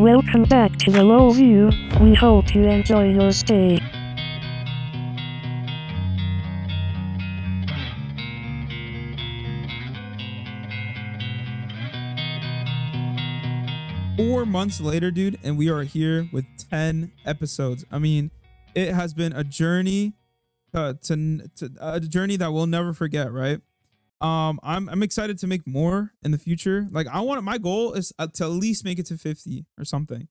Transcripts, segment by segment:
Welcome back to the Low View. We hope you enjoy your stay. four months later, dude, and we are here with 10 episodes. I mean, it has been a journey to, to a journey that we'll never forget, right? Um, I'm I'm excited to make more in the future. Like I want my goal is uh, to at least make it to 50 or something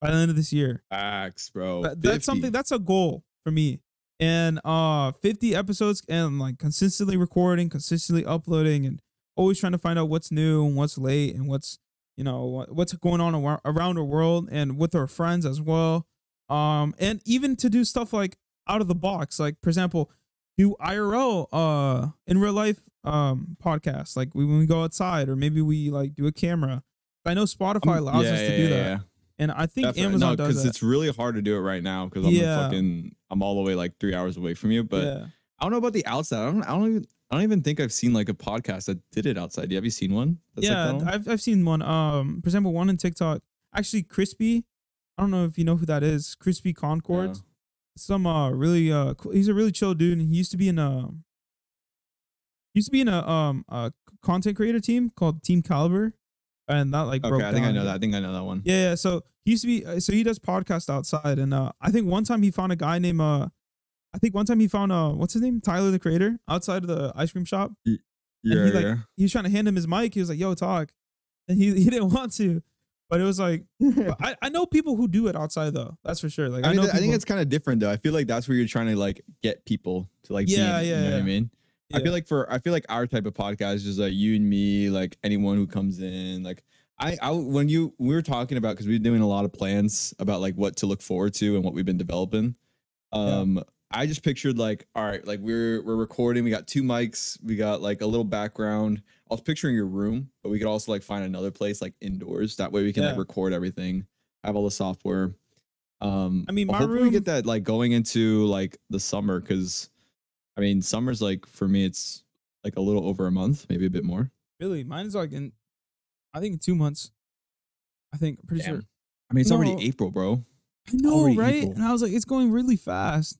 by the end of this year. Facts, bro. That- that's something that's a goal for me. And uh 50 episodes and like consistently recording, consistently uploading and always trying to find out what's new and what's late and what's you know what's going on ar- around the world and with our friends as well. Um and even to do stuff like out of the box, like for example, do IRL uh in real life um podcasts like we, when we go outside or maybe we like do a camera. I know Spotify Um, allows yeah, us to yeah, do yeah, that. And I think Definitely. Amazon no, does because it's really hard to do it right now because I'm fucking I'm all the way like three hours away from you. But. I don't know about the outside. I don't. I don't even. I don't even think I've seen like a podcast that did it outside. Have you seen one? That's yeah, that one? I've I've seen one. Um, for example, one in TikTok. Actually, Crispy. I don't know if you know who that is. Crispy Concord. Some uh really uh cool- he's a really chill dude. And he used to be in a he used to be in a um a content creator team called Team Kaliber, and that like broke Okay, I think I know that. I think I know that one. Yeah, yeah. So he used to be. uh, So he does podcast outside, and uh, I think one time he found a guy named uh, I think one time he found uh, what's his name, Tyler the Creator, outside of the ice cream shop. Yeah, he, like, yeah. he was trying to hand him his mic. He was like, "Yo, talk," and he he didn't want to, but it was like, I I know people who do it outside though. That's for sure. Like I, I mean, know th- I think it's kind of different though. I feel like that's where you're trying to like get people to like. Yeah, in it, yeah, You know what yeah. I mean? I feel like for I feel like our type of podcast is just like you and me, like anyone who comes in, like. I, I when you we were talking about because we were doing a lot of plans about like what to look forward to and what we've been developing. Um, I just pictured like, all right, like we're we're recording. We got two mics. We got like a little background. I was picturing your room, but we could also like find another place like indoors. That way we can like record everything, have all the software. Um, I mean, my hopefully we get that like going into like the summer because, I mean, summer's like for me it's like a little over a month, maybe a bit more. really mine is like in, I think in two months. I think pretty Damn. sure. I mean, it's No. already April, bro. I know, right? April. And I was like, it's going really fast.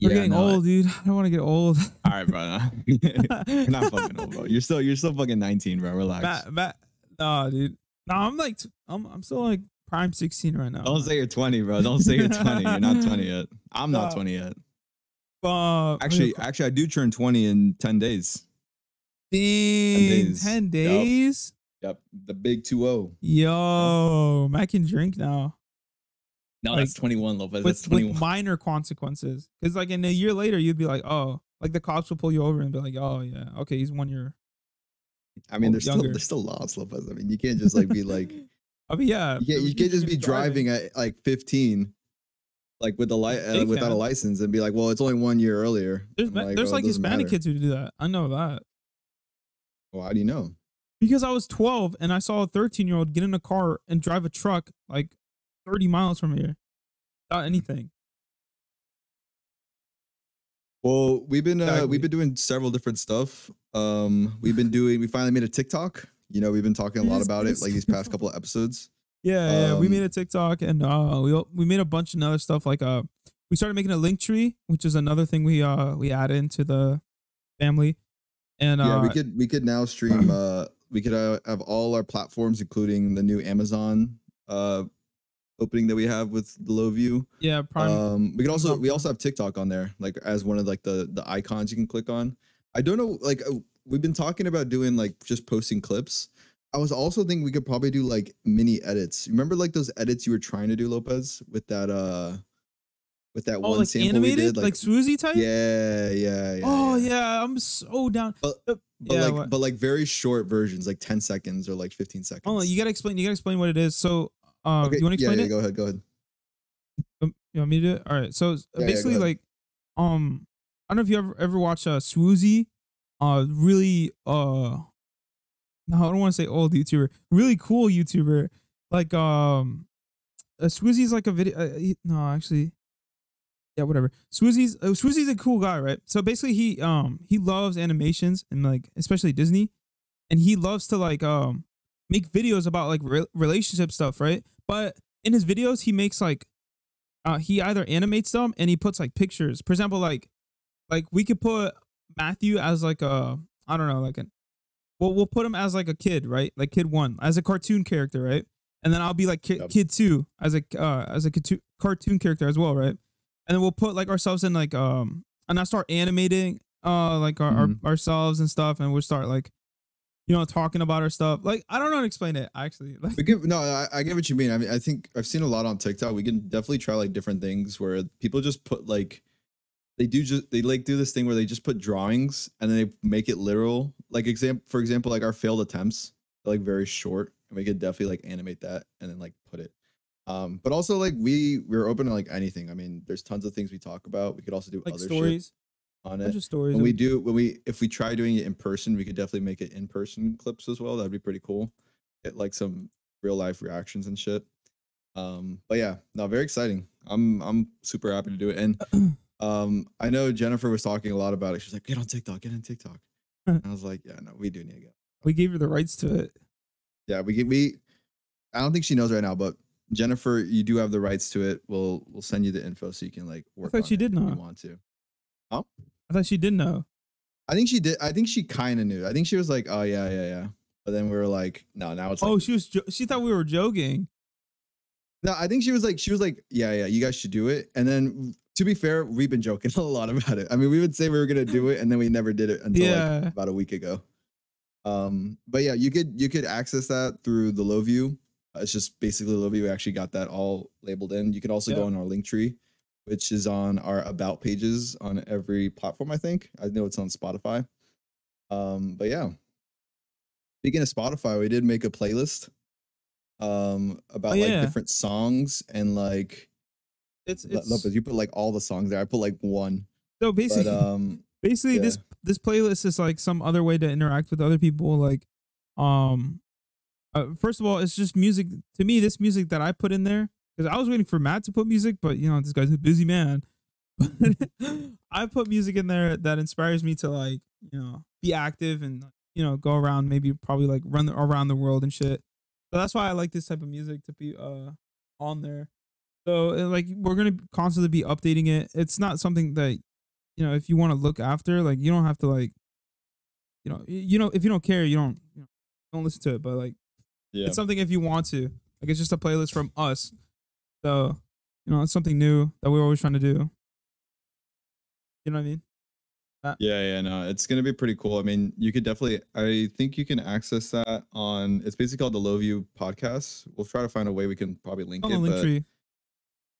We're Yeah, getting no, I- old, dude. I don't want to get old. All right, bro. You're not fucking old, bro. You're still you're still fucking 19, bro. Relax. Nah, dude. Nah, I'm like, t- I'm, I'm still like prime 16 right now. Don't say you're 20, bro. Don't say you're 20. You're not 20 yet. I'm not 20 yet. Uh, Actually, actually, I do turn 20 in 10 days. dang, days. 10 days. Yep, the big 2-0. Yo, I can drink now No, Like, that's 21, Lopez. that's with, 21. with minor consequences. Because like in a year later, you'd be like, oh, like the cops will pull you over and be like, oh yeah, okay, he's one year. I mean, oh, there's still younger. there's still laws, Lopez. I mean, you can't just like be like I mean, yeah, you can't, you can't just be driving at like 15 like with the li- They uh, without a license and be like, well, it's only one year earlier. There's, I'm there's well, like Hispanic matter. kids who do that. I know that. Well, how do you know? Because I was 12 and I saw a 13 year old get in a car and drive a truck like 30 miles from here without anything. Well, we've been uh, we've been doing several different stuff. Um, we've been doing. We finally made a TikTok. You know, we've been talking a lot about it like these past couple of episodes. Yeah, yeah. We Um, made a TikTok and uh, we we made a bunch of other stuff. Like uh, we started making a link tree, which is another thing we uh we added into the family. And uh, yeah, we could we could now stream. Uh, we could uh, have all our platforms, including the new Amazon uh opening that we have with the low view. yeah, Prime. Um, we could also we also have TikTok on there, like as one of like the the icons you can click on. I don't know, like uh, we've been talking about doing like just posting clips. I was also thinking we could probably do like mini edits. Remember like those edits you were trying to do, Lopez, with that uh with that oh, one like sample animated, we did, like, like, Swoozie type. yeah, yeah, yeah. Oh yeah. yeah, I'm so down. But- But yeah, like what- but like very short versions, like 10 seconds or like 15 seconds. oh, you gotta explain. You gotta explain what it is. So, uh, okay, you want to yeah, explain yeah, it? go ahead, go ahead. Um, You want me to do it? All right. So Yeah, yeah, basically, like, um, I don't know if you ever ever watch uh Swoozie, uh, really uh, no, I don't want to say old YouTuber, really cool YouTuber. Like, um, uh, Swoozie's like a video. Uh, he- no, actually, yeah, whatever. Swoozie's uh, Swoozie's a cool guy, right? So basically, he um he loves animations and like especially Disney, and he loves to like um make videos about like re- relationship stuff, right? But in his videos, he makes like uh he either animates them and he puts like pictures. For example, like like we could put Matthew as like a I don't know, like an well we'll put him as like a kid, right? Like kid one as a cartoon character, right? And then I'll be like kid, Yep. kid two as a uh as a cartoon cartoon character as well, right? And then we'll put like ourselves in like um and I start animating uh like our, Mhm. our ourselves and stuff and we'll start like you know talking about our stuff. Like I don't know how to explain it actually. Like get no, I, I get what you mean. I mean, I think I've seen a lot on TikTok. We can definitely try like different things where people just put like they do just they like do this thing where they just put drawings and then they make it literal. Like example for example, like our failed attempts, like very short, and we could definitely like animate that and then like put it. Um, but also like we we're open to like anything. I mean, there's tons of things we talk about. We could also do like other stories, on it. stories. When we do when we if we try doing it in person, we could definitely make it in person clips as well. That'd be pretty cool. Get like some real life reactions and shit. Um, but yeah, no, very exciting. I'm I'm super happy to do it. And um, I know Jennifer was talking a lot about it. She's like, get on TikTok, get on TikTok. I was like, yeah, no, we do need to go. we gave her the rights to it. Yeah, we we. I don't think she knows right now, but Jennifer, you do have the rights to it. We'll we'll send you the info so you can like work. I thought she did know. You want to? I thought she did know. I think she did. I think she kind of knew. I think she was like, "Oh yeah, yeah, yeah." But then we were like, "No, now it's." Like, Oh, she was. Jo- she thought we were joking. no, I think she was like, she was like, "Yeah, yeah, you guys should do it." And then, to be fair, we've been joking a lot about it. I mean, we would say we were gonna do it, and then we never did it until like about a week ago. Um, but yeah, you could you could access that through the low view. Uh, It's just basically low view. We actually got that all labeled in. You can also go Yeah. on our link tree, which is on our about pages on every platform. I think I know it's on Spotify. Um, but yeah. Speaking of Spotify, we did make a playlist um about like yeah. different songs and like It's it's Lopez, you put like all the songs there. I put like one. so basically But um basically yeah. this this playlist is like some other way to interact with other people. Like, um, uh, first of all, it's just music to me. This music that I put in there because I was waiting for Matt to put music, but you know this guy's a busy man. I put music in there that inspires me to like you know be active and you know go around maybe probably like run the, around the world and shit. So that's why I like this type of music to be uh on there. So uh, like we're gonna constantly be updating it. It's not something that you know if you want to look after like you don't have to like you know you know if you don't care you don't you know, don't listen to it. But like yeah. it's something if you want to. Like it's just a playlist from us. So you know it's something new that we're always trying to do. You know what I mean? Yeah, yeah, no, it's gonna be pretty cool. I mean, you could definitely. I think you can access that on. It's basically called the Low View Podcast. We'll try to find a way we can probably link it. the link but tree.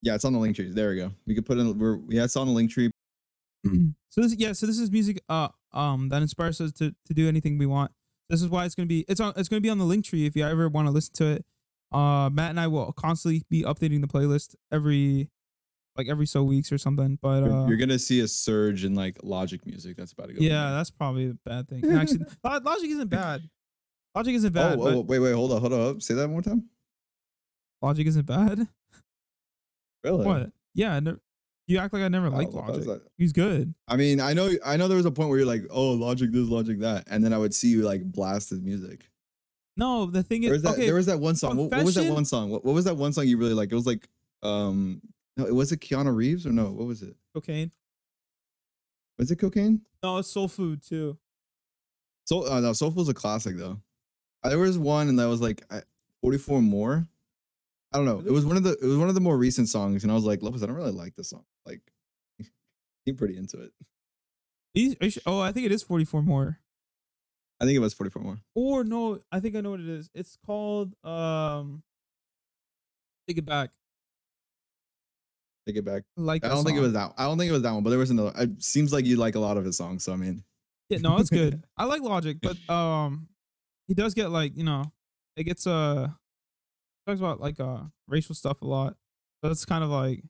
Yeah, it's on the link tree. There we go. We could put in. We're yeah, it's on the link tree. so this yeah so this is music uh um that inspires us to to do anything we want this is why it's gonna be it's on it's gonna be on the link tree if you ever want to listen to it uh matt and i will constantly be updating the playlist every like every so weeks or something but You're- uh You're gonna see a surge in like Logic music. That's about to go. yeah there. that's probably a bad thing actually logic isn't bad logic isn't bad Oh, but oh, wait, wait, hold on, hold on. Say that one more time. logic isn't bad Really? what yeah I never, you act like i never Oh, liked logic that? he's good I mean, I know, I know. There was a point where you're like, "Oh, Logic this, Logic that," and then I would see you like blast his music. no the thing There was is that. okay There was that one song. What, what was that one song? What, what was that one song you really like? It was like, um, no, it was it Keanu Reeves or no? What was it? cocaine Was it Cocaine? no it's soul food too Soul, uh, no, Soulful's a classic though. There was one, and that was like I- 44 more. I don't know. It was one of the it was one of the more recent songs, and I was like, Lopez, I don't really like this song. Like, I'm pretty into it. You oh, I think it is 44 more. I think it was 44 more. Or no, I think I know what it is. It's called um Take It Back. Take it back. Like I don't think it was that. I don't think it was that one, but there was another. It seems like you like a lot of his songs, so I mean, Yeah, no, it's good. I like Logic, but um he does get like, you know, it gets uh talks about like uh racial stuff a lot. So it's kind of like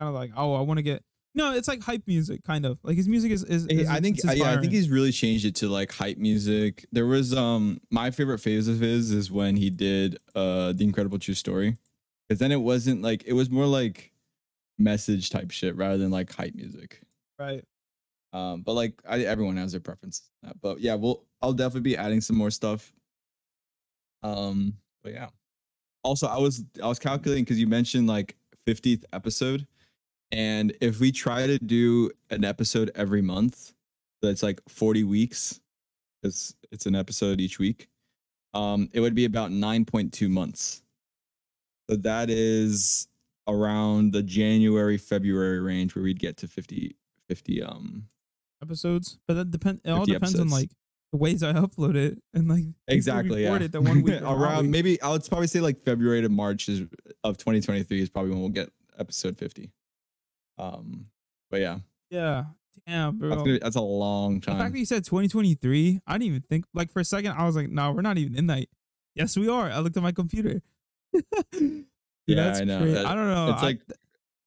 kind of like, oh, I want to get No, it's like hype music kind of. Like his music is is, is I think yeah, I think he's really changed it to like hype music. There was um my favorite phase of his is when he did uh the Incredible True Story, because then it wasn't like it was more like message type shit rather than like hype music. right. Um, but like I, everyone has their preferences. Uh, But yeah, we'll I'll definitely be adding some more stuff. Um, but yeah. Also, I was I was calculating because you mentioned like 50th episode, and if we try to do an episode every month, that's like 40 weeks, because it's an episode each week. Um, it would be about 9.2 months. So that is around the January February range where we'd get to 50 50 um episodes, but that depends. It all 50 depends on like ways I upload it and like Exactly. Yeah. it the one week around maybe I would probably say like February to March is of 2023 is probably when we'll get episode 50. Um, but yeah, Yeah. Damn, bro. that's, be, that's a long time. the fact that you said 2023, I didn't even think. Like for a second, I was like, "No, we're not even in that." Yes, we are. I looked at my computer. Dude, Yeah, I know. That- I don't know. it's I- like-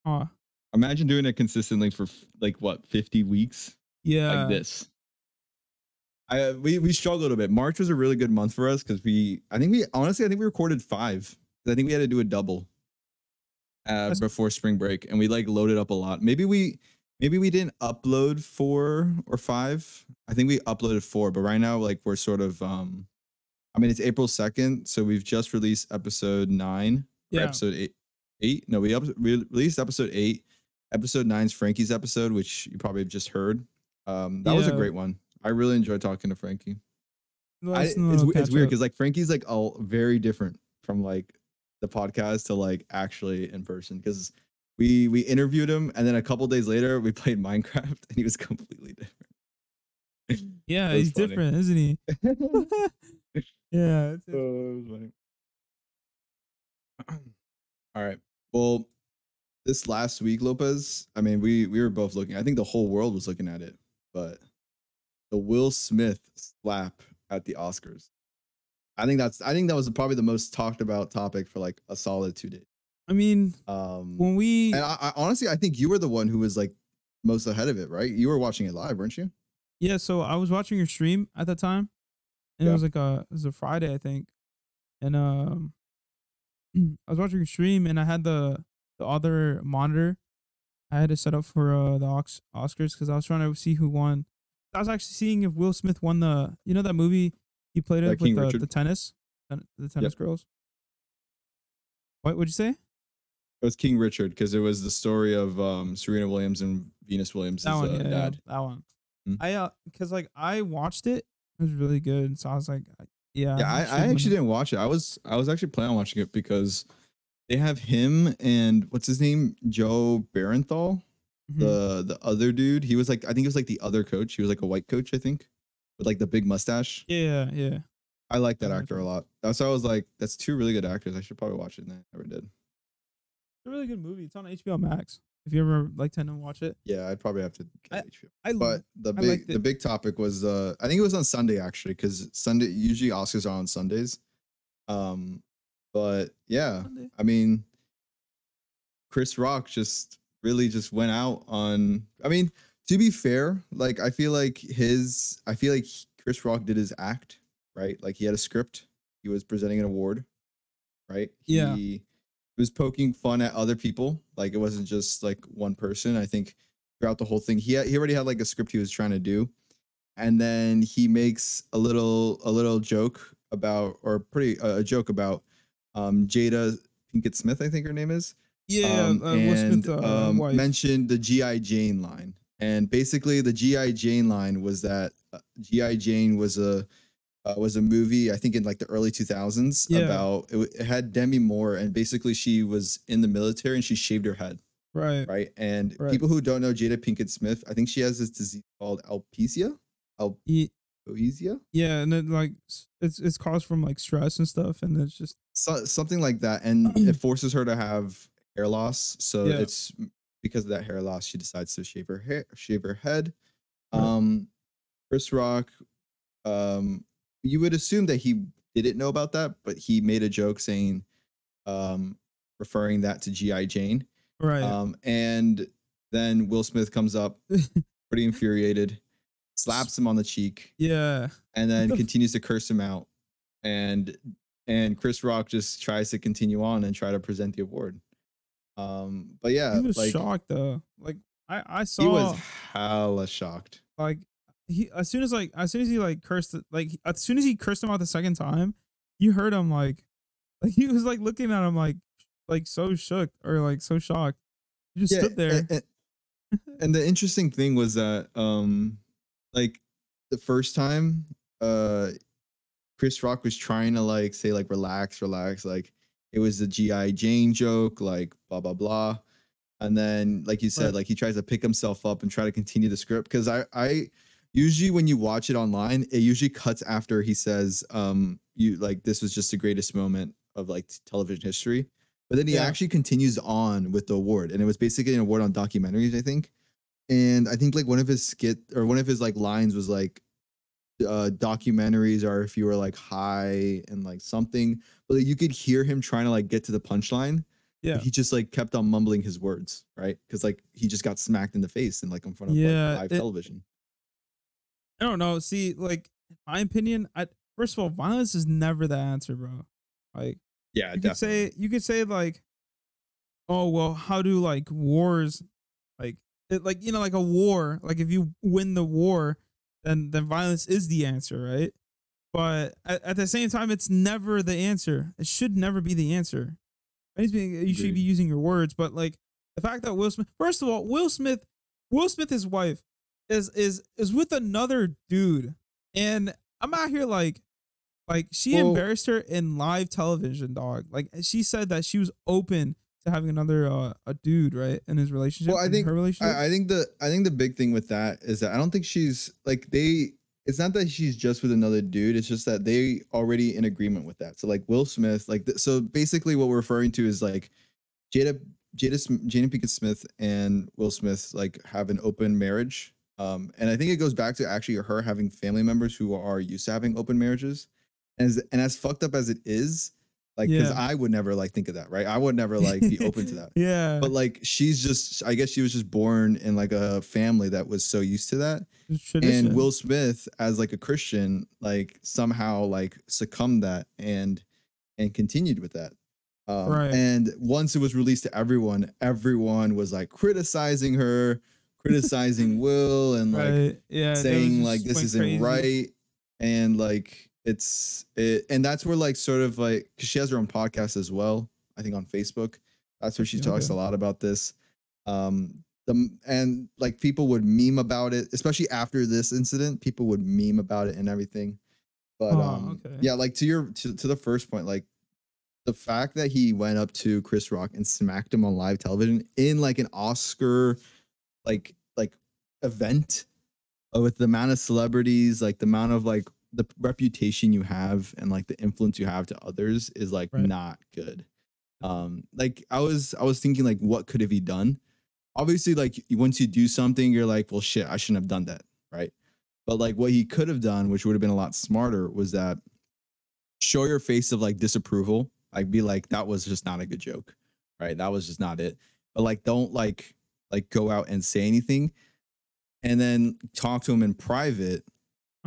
uh, Imagine doing it consistently for like what 50 weeks yeah, like this. I we we struggled a bit. March was a really good month for us because we I think we honestly I think we recorded five. I think we had to do a double uh, before spring break, and we like loaded up a lot. Maybe we maybe we didn't upload four or five. I think we uploaded four, but right now like we're sort of um. I mean, it's April second, so we've just released episode nine. yeah. episode eight. Eight? No, we, up, we released episode eight. Episode nine's Frankie's episode, which you probably have just heard. Um, that was a great one. I really enjoy talking to Frankie. I, it's, it's weird because like Frankie's like all very different from like the podcast to like actually in person because we we interviewed him and then a couple days later we played Minecraft and he was completely different. yeah, he's funny. different, isn't he? yeah, it's, it's- Oh, it was funny. All right. Well, this last week, Lopez. I mean, we we were both looking. I think the whole world was looking at it, but the Will Smith slap at the Oscars. I think that's. I think that was probably the most talked about topic for like a solid two days. I mean, Um, when we and I, I honestly, I think you were the one who was like most ahead of it, right? You were watching it live, weren't you? Yeah, so I was watching your stream at that time, and Yeah. it was like a it was a Friday, I think, and um, I was watching your stream, and I had the the other monitor. I had to set up for uh, the Oscars because I was trying to see who won. I was actually seeing if Will Smith won the you know that movie he played it with King the, the tennis the tennis girls. What would you say? It was King Richard because it was the story of um, Serena Williams and Venus Williams' That one, uh, yeah, yeah, that one. Mm. I uh, cause like I watched it, it was really good. So I was like, yeah, Yeah, I, I actually didn't watch it. I was I was actually planning on watching it because they have him and what's his name, Joe Bernthal, it. Mhm. the the other dude. He was like I think he was like the other coach. He was like a white coach, I think, with like the big mustache. yeah, yeah. I like that actor a lot. That's why I was like, that's two really good actors. I should probably watch it. And I never did. It's a really good movie. It's on HBO Max. If you ever like tend to watch it, Yeah, I'd probably have to I- HBO. I But the I big the big topic was uh I think it was on Sunday actually because Sunday usually Oscars are on Sundays. Um, but yeah, Sunday. I mean, Chris Rock just really just went out on. I mean, to be fair, like I feel like his, I feel like Chris Rock did his act right. Like he had a script. He was presenting an award, right? Yeah. He was poking fun at other people. Like it wasn't just like one person. I think throughout the whole thing, he had, he already had like a script he was trying to do, and then he makes a little a little joke about or pretty uh, a joke about um Jada Pinkett Smith, I think her name is. Yeah, um, uh, and uh, um, mentioned the GI Jane line, and basically the GI Jane line was that uh, GI Jane was a uh, was a movie I think in like the early 2000s Yeah. about it, it had Demi Moore, and basically she was in the military and she shaved her head, right. right? And Right. people who don't know Jada Pinkett Smith, I think she has this disease called alopecia. Alopecia. Yeah, and then like it's it's caused from like stress and stuff, and it's just so, something like that and it forces her to have hair loss so Yeah. it's because of that hair loss she decides to shave her hair shave her head. Um chris rock um you would assume that he didn't know about that but he made a joke saying um referring that to gi jane. Right. um and then will smith comes up pretty infuriated slaps him on the cheek yeah, and then continues to curse him out and and chris rock just tries to continue on and try to present the award um but yeah he was like shocked though. Like I I saw he was hella shocked like he as soon as like as soon as he like cursed like as soon as he cursed him out the second time, you heard him like, like he was like looking at him like, like so shook or like so shocked. He just stood there. And, and- and the interesting thing was that um like the first time uh Chris Rock was trying to like say like relax, relax, like it was the GI Jane joke, like blah blah blah. And then like you said, Right. like he tries to pick himself up and try to continue the script because I I usually when you watch it online, it usually cuts after he says um you like this was just the greatest moment of like television history. But then he Yeah. actually continues on with the award, and it was basically an award on documentaries, I think. And I think like one of his skit or one of his like lines was like, uh, "Documentaries are if you were like high and like something," but like, you could hear him trying to like get to the punchline. yeah. he just like kept on mumbling his words, right? Because like he just got smacked in the face and like in front of Yeah, like, live it- television. I don't know. See, like in my opinion, I first of all, violence is never the answer, bro. Like Yeah, you could say you could say like, oh well, how do like wars, like it, like you know like a war, like if you win the war, then then violence is the answer, right? But at, at the same time, it's never the answer. It should never be the answer. You should be using your words, but like the fact that Will Smith, first of all, Will Smith, Will Smith, his wife, is is is with another dude, and I'm out here like, like she Well- embarrassed her in live television, dog. Like she said that she was open to having another uh, a dude, right, in his relationship. Well, I in think- her relationship. I, I think the I think the big thing with that is that I don't think she's like they. It's not that she's just with another dude. It's just that they already in agreement with that. So like Will Smith, like th- so basically what we're referring to is like Jada Jada Jada Pinkett Smith and Will Smith like have an open marriage. Um, and I think it goes back to actually her having family members who are used to having open marriages. And as, and as fucked up as it is, like because Yeah. I would never like think of that, right? I would never like be open to that yeah, but like she's just i guess she was just born in like a family that was so used to that and will smith as like a christian like somehow like succumbed that and and continued with that um, Right. and once it was released to everyone everyone was like criticizing her criticizing will and like right? Yeah, saying like this isn't crazy. right and like it's it and that's where like sort of like because she has her own podcast as well i think on facebook that's where she talks Okay. a lot about this um the and like people would meme about it especially after this incident people would meme about it and everything but Oh, um okay. yeah like to your to, to the first point like the fact that he went up to chris rock and smacked him on live television in like an oscar like like event uh, with the amount of celebrities, like the amount of like the reputation you have and like the influence you have to others is like Right. not good. Um, like I was I was thinking like what could have he done? Obviously, like once you do something, you're like, well, shit, I shouldn't have done that, right? But like what he could have done, which would have been a lot smarter, was that show your face of like disapproval, like be like, that was just not a good joke, right? That was just not it. But like, don't like like go out and say anything and then talk to him in private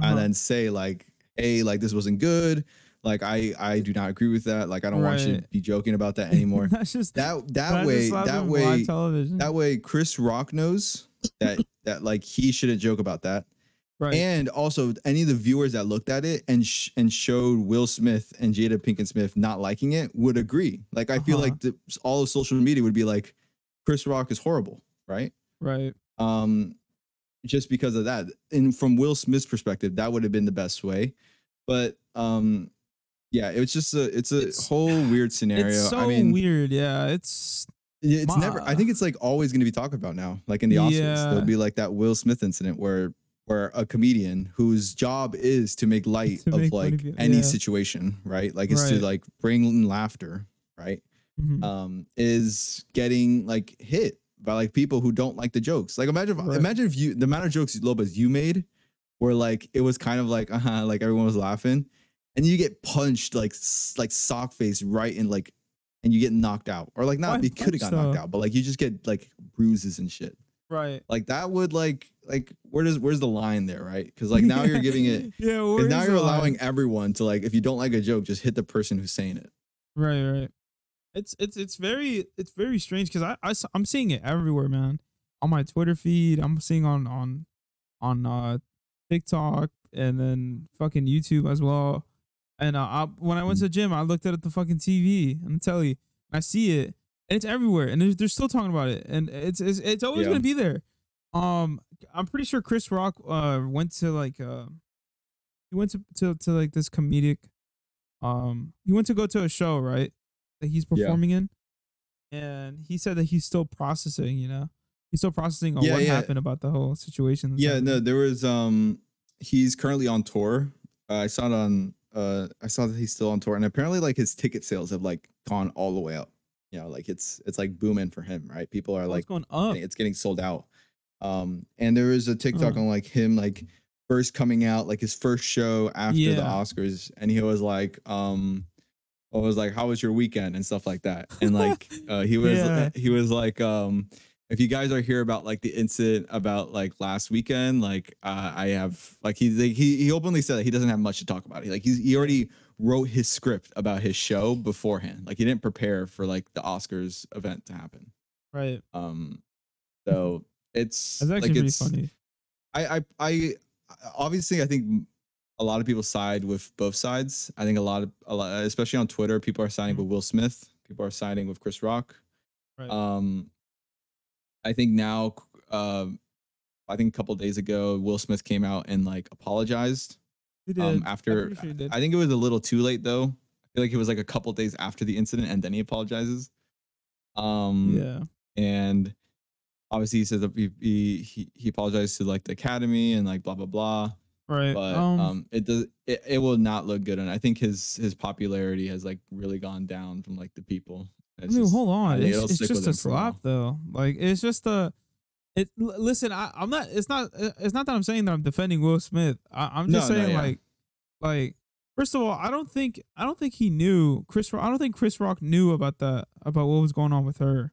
Uh-huh. and then say like hey like this wasn't good like i i do not agree with that like i don't want you to be joking about that anymore That's just that that way that way television. that way chris rock knows that that like he shouldn't joke about that right. and also any of the viewers that looked at it and sh- and showed will smith and jada pinkett smith not liking it would agree like i feel Uh-huh. like the, all of social media would be like chris rock is horrible right right. um just because of that and from will smith's perspective that would have been the best way but um yeah it was just a it's a It's- whole weird scenario It's so i mean weird. Yeah, it's it's Ma- never i think it's like always going to be talked about now like in the oscars Yeah. there'll be like that will smith incident where where a comedian whose job is to make light To of make like people- any yeah. situation right like it's to like bring laughter right mhm. um is getting like hit by like people who don't like the jokes. Like imagine if, Right. imagine if you the amount of jokes Lopez you made where like it was kind of like uh-huh like everyone was laughing and you get punched like like sock face right in like and you get knocked out or like not Why you could have got knocked out but like you just get like bruises and shit. right. Like that would like like where does where's the line there, right? Because like now you're giving it yeah. now you're line? allowing everyone to like if you don't like a joke, just hit the person who's saying it. Right, right. It's it's it's very it's very strange because I, I I'm seeing it everywhere, man. On my Twitter feed, I'm seeing on on on uh TikTok and then fucking YouTube as well. And uh, I, when I went to the gym, I looked at the fucking TV and the telly. I see it, and it's everywhere, and they're, they're still talking about it, and it's it's, it's always Yeah. gonna be there. Um, I'm pretty sure Chris Rock uh went to like uh he went to to, to like this comedic um he went to go to a show right that he's Yeah. performing in, and he said that he's still processing. You know, he's still processing on Yeah, what yeah. happened about the whole situation. Yeah, no, there was um he's currently on tour. Uh, I saw it on uh I saw that he's still on tour and apparently like his ticket sales have like gone all the way up. You know, like it's it's like booming for him, right? People are Oh, like it's going up. it's getting sold out. Um and there was a TikTok Uh. on like him like first coming out like his first show after the Oscars and he was like um I was like how was your weekend and stuff like that. And like uh he was Yeah. he was like um if you guys are here about like the incident about like last weekend, like uh, I have like he like, he he openly said that he doesn't have much to talk about. He like he's he already wrote his script about his show beforehand. Like he didn't prepare for like the Oscars event to happen. Right. Um, so it's That's actually like pretty it's funny. I I I obviously I think a lot of people side with both sides. I think a lot of a lot, especially on Twitter, people are siding with Will Smith. People are siding with Chris Rock. Right. Um, I think now, um, I think a couple days ago, Will Smith came out and like apologized. He did. Um, after sure did. I think it was a little too late though. I feel like it was like a couple days after the incident, and then he apologizes. Um, yeah. and obviously he says that he, he he he apologized to like the academy and like blah blah blah Right. but um, um, it does it, it will not look good and i think his his popularity has like really gone down from like the people I mean, just- hold on. It's, it's just a slap, though. Like it's just a. It. Listen, I, I'm not. It's not. It's not that I'm saying that I'm defending Will Smith. I, I'm just No, no, saying, yeah. like, like. First of all, I don't think. I don't think he knew Chris. Rock, I don't think Chris Rock knew about the about what was going on with her.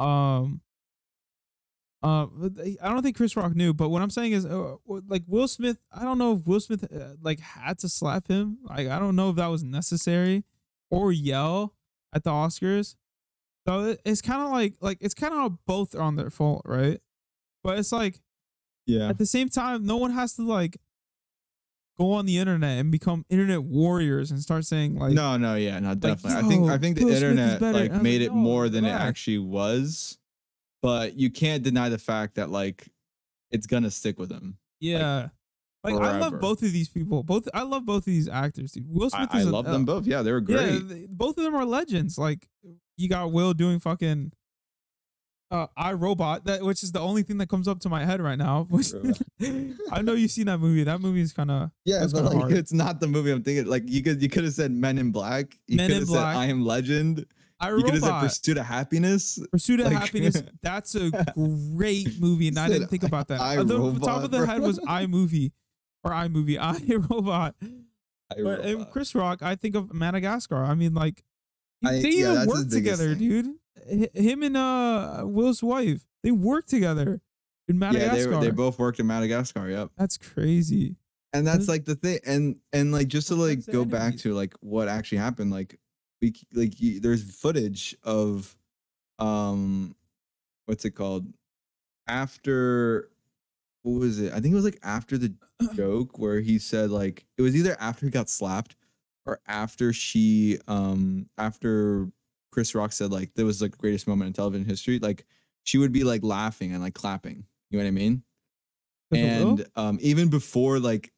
Um. Uh, I don't think Chris Rock knew, but what I'm saying is, uh, like Will Smith. I don't know if Will Smith uh, like had to slap him. Like I don't know if that was necessary, or yell at the Oscars. So it- it's kind of like like it's kind of both are on their fault, right? But it's like yeah at the same time, no one has to like go on the internet and become internet warriors and start saying like, no no yeah no definitely i think i think the Will internet like made like, it more than relax. it actually was but you can't deny the fact that like it's gonna stick with him yeah. Like, I love both of these people. Both I love both of these actors. Dude. Will Smith I is a- love uh, them both yeah they were great Yeah, they- both of them are legends. Like you got Will doing fucking uh I Robot, that which is the only thing that comes up to my head right now. Which I know you've seen that movie. That movie is kind of Yeah, but like hard. it's not the movie I'm thinking. Like you could you could have said Men in Black. You Men could in have said Black. I Am Legend. I You could have said Robot. Pursuit of Happiness. Pursuit of like- Happiness. That's a great movie, and I didn't think about that. I- Uh, the iRobot, top of the bro. head was iMovie or iMovie, iRobot. I But and Robot. Chris Rock, I think of Madagascar. I mean, like I- they yeah, even work together, dude. Him and uh Will's wife, they work together in yeah, Madagascar. they they both worked in Madagascar. Yep. That's crazy. And That's- like the thing. And and like just to like go back to like what actually happened. Like we like you, there's footage of um what's it called after what was it? I think it was like after the joke where he said like it was either after he got slapped or after she um after Chris Rock said like that was like the greatest moment in television history. Like she would be like laughing and like clapping. You know what I mean? With the Will? and um even before like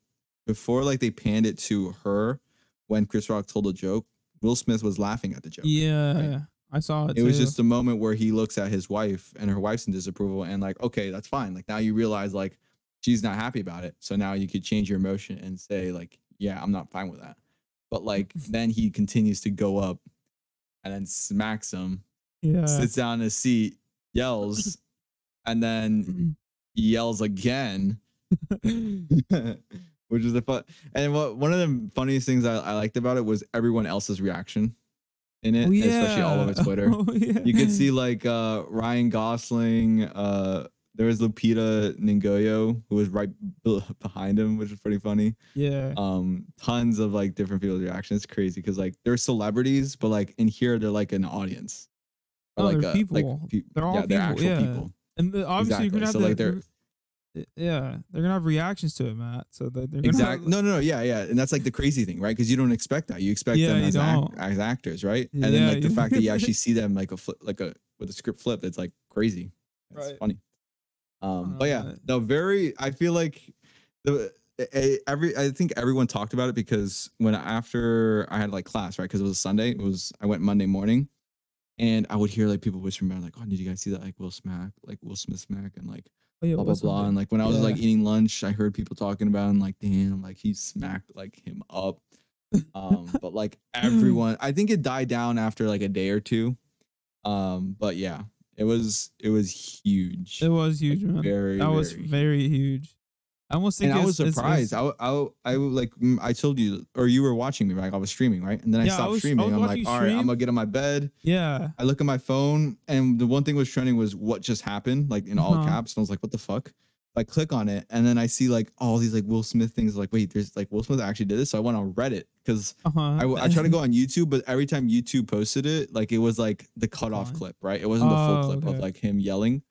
before like they panned it to her when Chris Rock told a joke Will Smith was laughing at the joke yeah, I saw it. it was just a moment where he looks at his wife and her wife's in disapproval and like okay that's fine. Like now you realize like she's not happy about it. So now you could change your emotion and say like yeah i'm not fine with that. But like then he continues to go up and then smacks him yeah. sits down in his seat yells and then yells again which is the fun and what one of the funniest things I, I liked about it was everyone else's reaction in it Oh, especially all over yeah. twitter Oh, yeah. you could see like uh Ryan Gosling, uh there was Lupita Nyong'o who was right behind him, which is pretty funny. yeah. Um, tons of like different people's reactions. It's crazy because like they're celebrities, but like in here they're like an audience. No, like they're a- like, people. pe- They're all yeah, they're people, actual yeah. people. And the, obviously, you're gonna have So, to like, they're- yeah, they're gonna have reactions to it, Matt. So they're gonna Exactly. Have, No, no, no. Yeah, yeah. And that's like the crazy thing, right? Because you don't expect that. You expect Yeah, them you as, act- as actors, right? And Yeah, then like the fact that you actually see them like a flip, like a with a script flip, it's like crazy. It's Right. funny. Um, know, but yeah, the very. I feel like the every. I think everyone talked about it because when after I had like class, right? Because it was a Sunday. It was I went Monday morning, and I would hear like people whispering about like, "Oh, did you guys see that like Will Smack, like Will Smith smack?" And like Oh, yeah, blah blah blah. And like when I was like eating lunch, I heard people talking about it and like, damn, like he smacked like him up. Um, but like everyone, I think it died down after like a day or two. Um, but yeah, it was it was huge. It was huge, man. Very, that was very very huge. I almost think I was surprised. I, I, I like I told you, or you were watching me, right? I was streaming, right? And then I Yeah, I stopped was- streaming. was I'm like, all right, I'm gonna get on my bed. yeah, I look at my phone, and the one thing was trending was what just happened, like in all Uh-huh. caps. And I was like, what the fuck? I click on it, and then I see like all these like Will Smith things. Like, wait, there's like Will Smith actually did this. So I went on Reddit because uh-huh. I, I tried to go on YouTube, but every time YouTube posted it, like it was like the cutoff Fine. clip, right? It wasn't the full Oh, clip of like him yelling.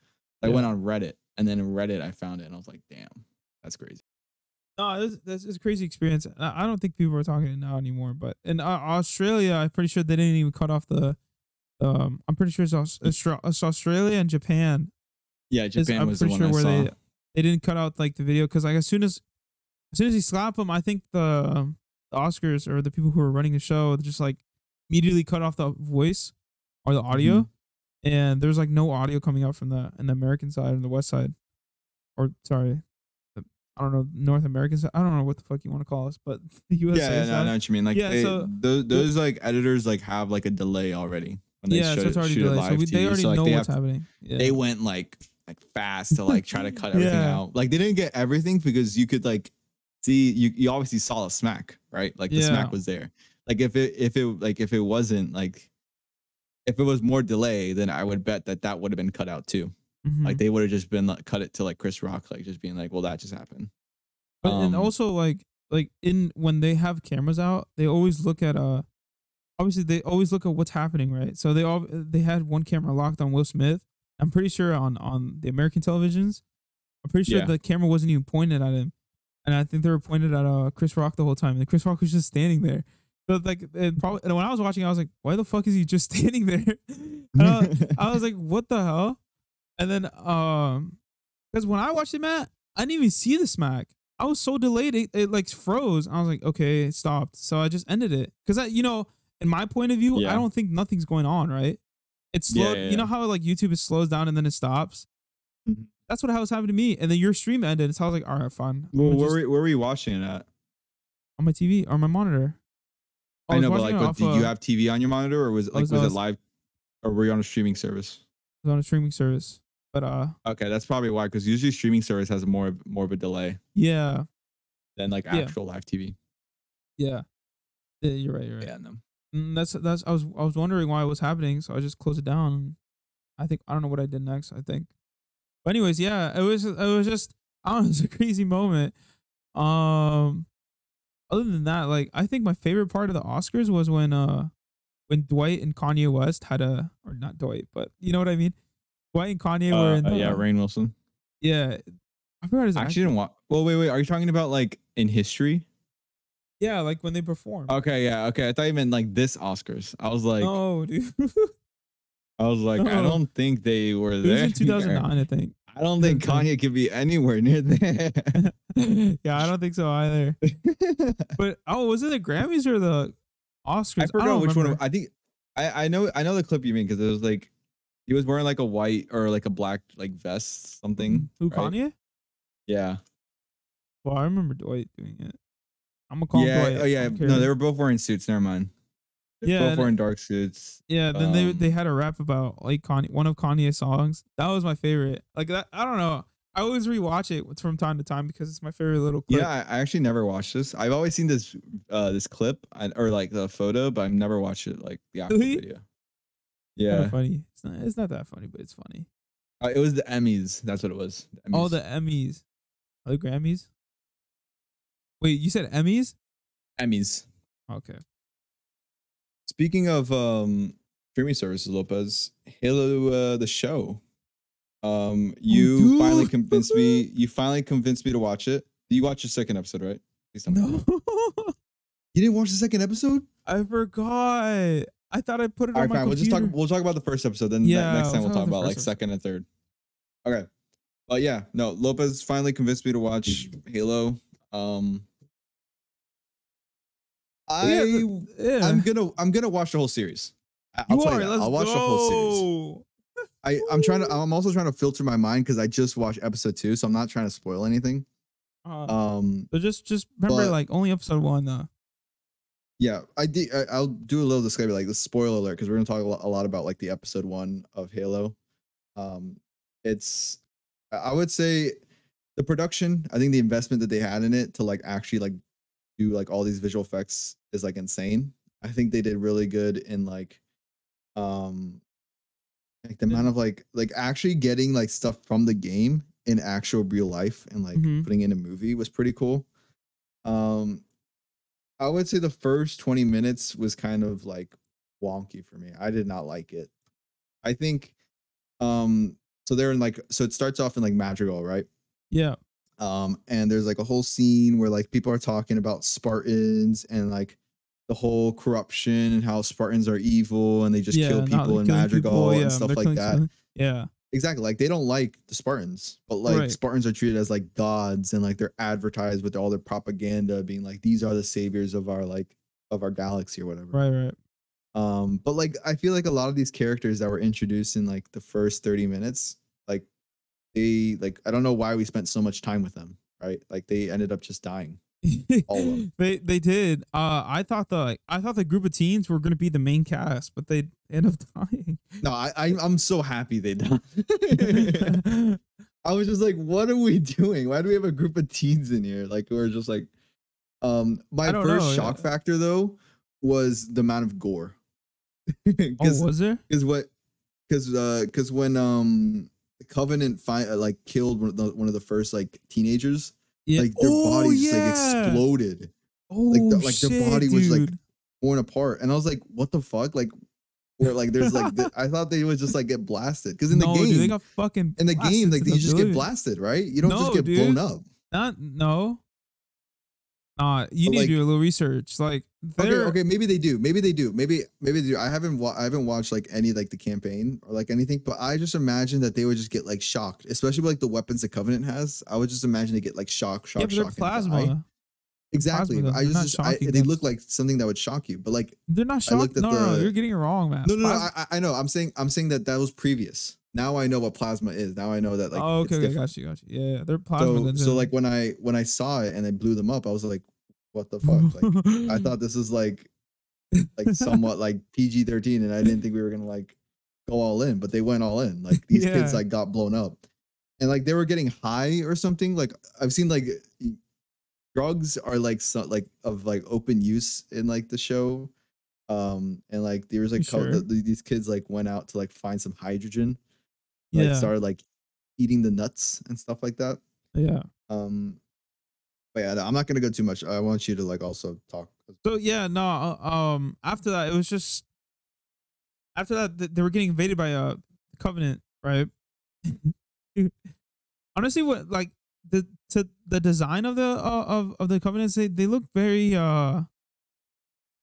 I Yeah. went on Reddit, and then in Reddit I found it, and I was like, damn, that's crazy. No, this, this is a crazy experience. I I don't think people are talking it now anymore. But in uh, Australia, I'm pretty sure they didn't even cut off the. Um, I'm pretty sure it's, Austra- it's Australia and Japan. Yeah, is- Japan I'm was the one sure I where saw. they they didn't cut out like the video because like as soon as as soon as he slapped him, I think the, um, the Oscars or the people who were running the show just like immediately cut off the voice or the audio, Mm-hmm. and there's like no audio coming out from the in the American side and the West side, or sorry, the- I don't know North American side. I don't know what the fuck you want to call us, but the USA yeah, yeah, no, I know what you mean. Like, Yeah, they- so- those, those like editors like have like a delay already when they yeah, shoot, so it's already delayed. So we, they already So, like, know what's have- happening. Yeah. They went like like fast to like try to cut everything Yeah. out. Like they didn't get everything because you could like see you you obviously saw the smack, right? Like the Yeah. smack was there. Like if it if it like if it wasn't like if it was more delay, then I would bet that that would have been cut out too. Mhm. Like they would have just been like cut it to like Chris Rock, like just being like, well, that just happened. But and Um, also like like in when they have cameras out, they always look at uh obviously they always look at what's happening, right? So they all they had one camera locked on Will Smith. I'm pretty sure on on the American televisions, I'm pretty sure Yeah. the camera wasn't even pointed at him, and I think they were pointed at uh Chris Rock the whole time. And Chris Rock was just standing there. So like and probably and when I was watching, I was like, why the fuck is he just standing there? I, was- I was like, what the hell? And then um, because when I watched it, Matt, I didn't even see the smack. I was so delayed, it, it like froze. I was like, okay, it stopped. So I just ended it because I, you know, in my point of view, I don't think nothing's going on, right? It's Yeah, slow. yeah, You know how like YouTube it slows down and then it stops. Mhm. That's what was happening to me. And then your stream ended. So I was like, all right, fine. Well, where, just- were, where were you watching it at? on my TV or my monitor. I, was know, but watching like, it what, off, did you have TV on your monitor, or was it like was- was, I it live, or were you on a streaming service? I was on a streaming service, but uh, Okay, that's probably why, because usually streaming service has more more of a delay yeah, than like Yeah. actual live TV. yeah, yeah. You're right. You're right. Yeah, no. Mm, that's that's I was I was wondering why it was happening, so I just closed it down. I think I don't know what I did next. I think, but anyways, yeah, it was it was just I don't know, it's a crazy moment. Um, other than that, like I think my favorite part of the Oscars was when uh when Dwight and Kanye West had a or not Dwight, but you know what I mean. Dwight and Kanye were in Uh, the, yeah, Rainn Wilson. yeah. I forgot his I name. actually didn't watch. Well, wait, wait. Are you talking about like in history? Yeah, like when they perform. Okay, yeah, okay. I thought you meant like this Oscars. I was like, no, dude. I was like, I don't think they were it there. was in 2009, I think. I don't think Kanye could be anywhere near there. yeah, I don't think so either. But oh, was it the Grammys or the Oscars? I forgot don't know which one. I think I I know I know the clip you mean because it was like he was wearing like a white or like a black like vest something. Mm-hmm. Who right? Kanye? Yeah. Well, I remember Dwight doing it. I'm gonna call Yeah. Oh yeah. No, they were both wearing suits. Never mind. They're Yeah, Both wearing dark suits. Yeah, then they um, they had a rap about like Kanye, one of Kanye's songs. That was my favorite. Like that, I don't know. I always rewatch it from time to time because it's my favorite little clip. Yeah, I, actually never watched this. I've always seen this uh this clip or like the photo, but I've never watched it like the actual Really? video. Yeah, funny. It's not. It's not that funny, but it's funny. uh, it was the Emmys. That's what it was. The Oh, the Emmys, oh, the Grammys. Wait, you said Emmys? Emmys. Okay. Speaking of um streaming services, Lopez, Halo uh, the show Um, you finally convinced me. You finally convinced me to watch it. You watched the second episode, right? Please tell me. No, You didn't watch the second episode? I forgot. I thought I put it All on right, my fine. We'll just talk. We'll talk about the first episode. Then Yeah, next time we'll we'll talk about about like second and third. Okay. But yeah, no. Lopez finally convinced me to watch Halo. Um, I Yeah, yeah. I'm gonna I'm gonna watch the whole series. I- I'll you tell are. you. Let's I'll watch go. the whole series. I I'm trying to. I'm also trying to filter my mind because I just watched episode two, so I'm not trying to spoil anything. Uh, Um, but just just remember, but- like only episode one. Uh, yeah, I did. I, I'll do a little disclaimer, like the spoiler alert, because we're gonna talk a lot, a lot about like the episode one of Halo. Um, it's I would say the production. I think the investment that they had in it to like actually like do like all these visual effects is like insane. I think they did really good in like, um, like the amount of like like actually getting like stuff from the game in actual real life and like Mhm. putting in a movie was pretty cool. Um, I would say the first 20 minutes was kind of like wonky for me. I did not like it. I think um so they're in like so it starts off in like Madrigal, right? yeah. Um and there's like a whole scene where like people are talking about Spartans and like the whole corruption and how Spartans are evil and they just yeah, kill people in Madrigal people, yeah, and stuff like that. Yeah. Exactly. Like they don't like the Spartans, but like Right. Spartans are treated as like gods and like they're advertised with all their propaganda being like these are the saviors of our like of our galaxy or whatever. Right. Right. Um, but like I feel like a lot of these characters that were introduced in like the first 30 minutes, like they like I don't know why we spent so much time with them, right? Like they ended up just dying. All of them. they they did. Uh, I thought the like, I thought the group of teens were gonna be the main cast, but they end up dying. No, I, I I'm so happy they died. I was just like, what are we doing? Why do we have a group of teens in here? Like we're just like um my first know, shock yeah. factor though was the amount of gore. oh, was there? what because uh because when um Covenant fi- uh, like killed one of the one of the first like teenagers, Yeah. like their oh, bodies just yeah. like exploded, Oh, the- like, their shit, body was, like, torn apart, and I was like, what the fuck? Like, where like there's like the, I thought they would just like get blasted because in the no, game dude, they got fucking in the game like you just get blasted, right? You don't No, just get dude. blown up. Not no. Nah, you But, need like- to do a little research. Like, Okay, okay, maybe they do. Maybe they do. Maybe maybe they do. I haven't wa- I haven't watched like any like the campaign or like anything, but I just imagine that they would just get like shocked, especially with like the weapons the Covenant has. I would just imagine they get like shock, shock, yeah, but they're shock. plasma. Exactly. plasma I just, just I, they look like something that would shock you, but like They're not shocked. No, no, no, you're getting it wrong, man. no, no, no. I, I- I know. I'm saying I'm saying that that was previous. Now I know what plasma is. Now I know that like oh, okay, okay, got you, got you. Yeah, yeah, they're plasma so so like when I when I saw it and they blew them up, I was like, what the fuck? Like I thought this was like like somewhat like PG thirteen, and I didn't think we were gonna like go all in, but they went all in. Like these kids like got blown up, and like they were getting high or something. Like I've seen like drugs are like so, like of like open use in like the show, um, and like there was like co- Sure. the, the- these kids like went out to like find some hydrogen, like yeah, started like eating the nuts and stuff like that. yeah. Um, but yeah, I'm not gonna go too much. I want you to like also talk. So yeah, no. uh, Um, after that, it was just after that th- they were getting invaded by uh Covenant, right? Honestly, what like the to the design of the uh, of of the Covenants, they they look very. uh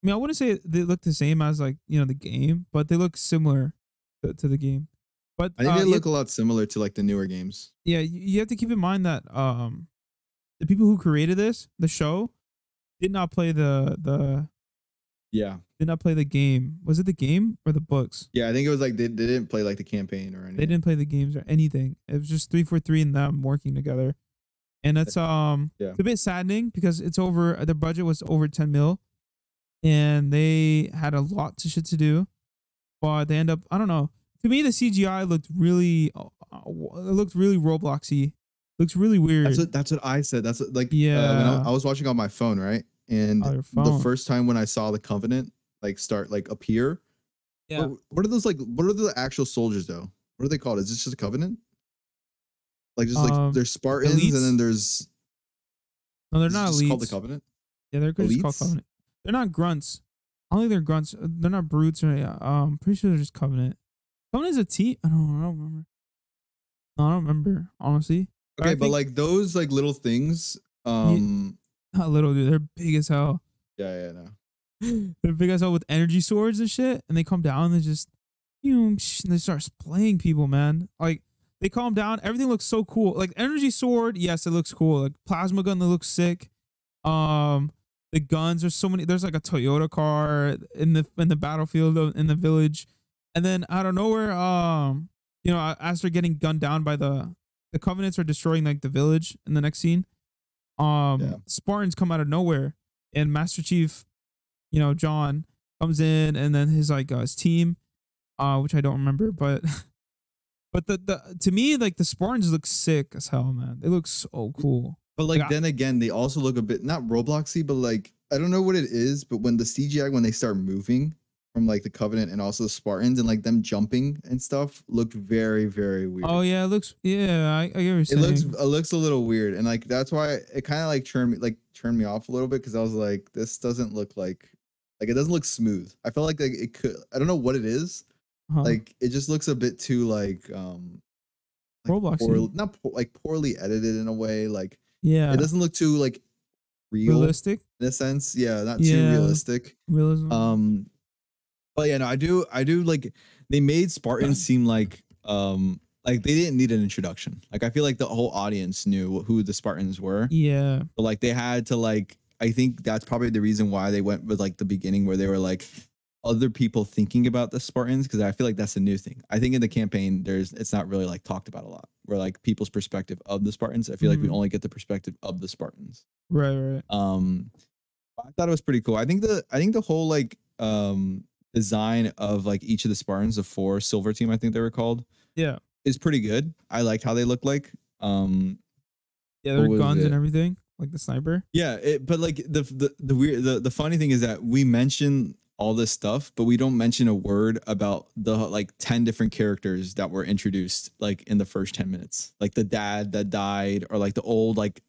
I mean, I wouldn't say they look the same as like you know the game, but they look similar to, to the game. But I think uh, they look a lot similar to like the newer games. yeah, you, you have to keep in mind that um the people who created this, the show, did not play the the Yeah, did not play the game. Was it the game or the books? yeah. I think it was like they, they didn't play like the campaign or anything. They didn't play the games or anything. It was just three four three and them working together. And that's um Yeah. it's a bit saddening because it's over their budget was over 10 mil and they had a lot to shit to do. But they end up I don't know. To me the CGI looked really uh, uh, it looked really Robloxy. Looks really weird. That's what that's what I said. That's what, like yeah. when Yeah. I, I was watching on my phone, right? And Oh, the first time when I saw the Covenant like start like appear, yeah. what, what are those like? What are the actual soldiers though? What are they called? Is this just a Covenant? Like just like Um, there's Spartans elites? and then there's No, they're not elites. called the Covenant. Yeah, they're just called? Covenant. They're not grunts. I don't think they're grunts. Uh, They're not brutes or yeah. Um, pretty sure they're just Covenant. Covenant is a team. I don't, I don't remember. No, I don't remember honestly. Okay, but think- like those like little things. Um. Not little dude, they're big as hell. Yeah, yeah, no. they're big as hell with energy swords and shit, and they come down and they just, and they start playing people, man. Like they calm down, everything looks so cool. Like energy sword, yes, it looks cool. Like plasma gun, that looks sick. Um, the guns, there's so many. There's like a Toyota car in the in the battlefield of- in the village, and then out of nowhere, um, you know, as they're getting gunned down by the the Covenants are destroying like the village in the next scene. Um, Yeah. Spartans come out of nowhere, and Master Chief, you know, John comes in, and then his like uh, his team, uh, which I don't remember, but. But the, the to me like the Spartans look sick as hell, man. They look so cool. But like Like, I- then again, they also look a bit not Robloxy, but like I don't know what it is, but when the CGI when they start moving from like the Covenant and also the Spartans and like them jumping and stuff looked very very weird. Oh yeah, it looks yeah. I, I get what it looks it looks a little weird, and like that's why it kind of like turned me like turned me off a little bit because I was like, this doesn't look like like it doesn't look smooth. I felt like, like it could. I don't know what it is. Huh. Like it just looks a bit too like um like Robloxy. poor, not poor, like poorly edited in a way. Like yeah, it doesn't look too like real realistic in a sense. Yeah, not too realistic. realism. Um, but yeah, no, I do, I do like they made Spartans seem like um like they didn't need an introduction. Like I feel like the whole audience knew who the Spartans were, yeah, but like they had to like. I think that's probably the reason why they went with like the beginning where they were like other people thinking about the Spartans because I feel like that's a new thing. I think in the campaign there's it's not really like talked about a lot. Where like people's perspective of the Spartans, I feel like we Mhm. only get the perspective of the Spartans. right, right. Um, I thought it was pretty cool. I think the I think the whole like um design of like each of the Spartans, the four silver team, I think they were called, Yeah, is pretty good. I liked how they look like. Um, yeah. Their guns and everything, like the sniper. yeah, it, but like the the the weird the, the funny thing is that we mention all this stuff, but we don't mention a word about the like 10 different characters that were introduced like in the first 10 minutes. Like the dad that died or like the old like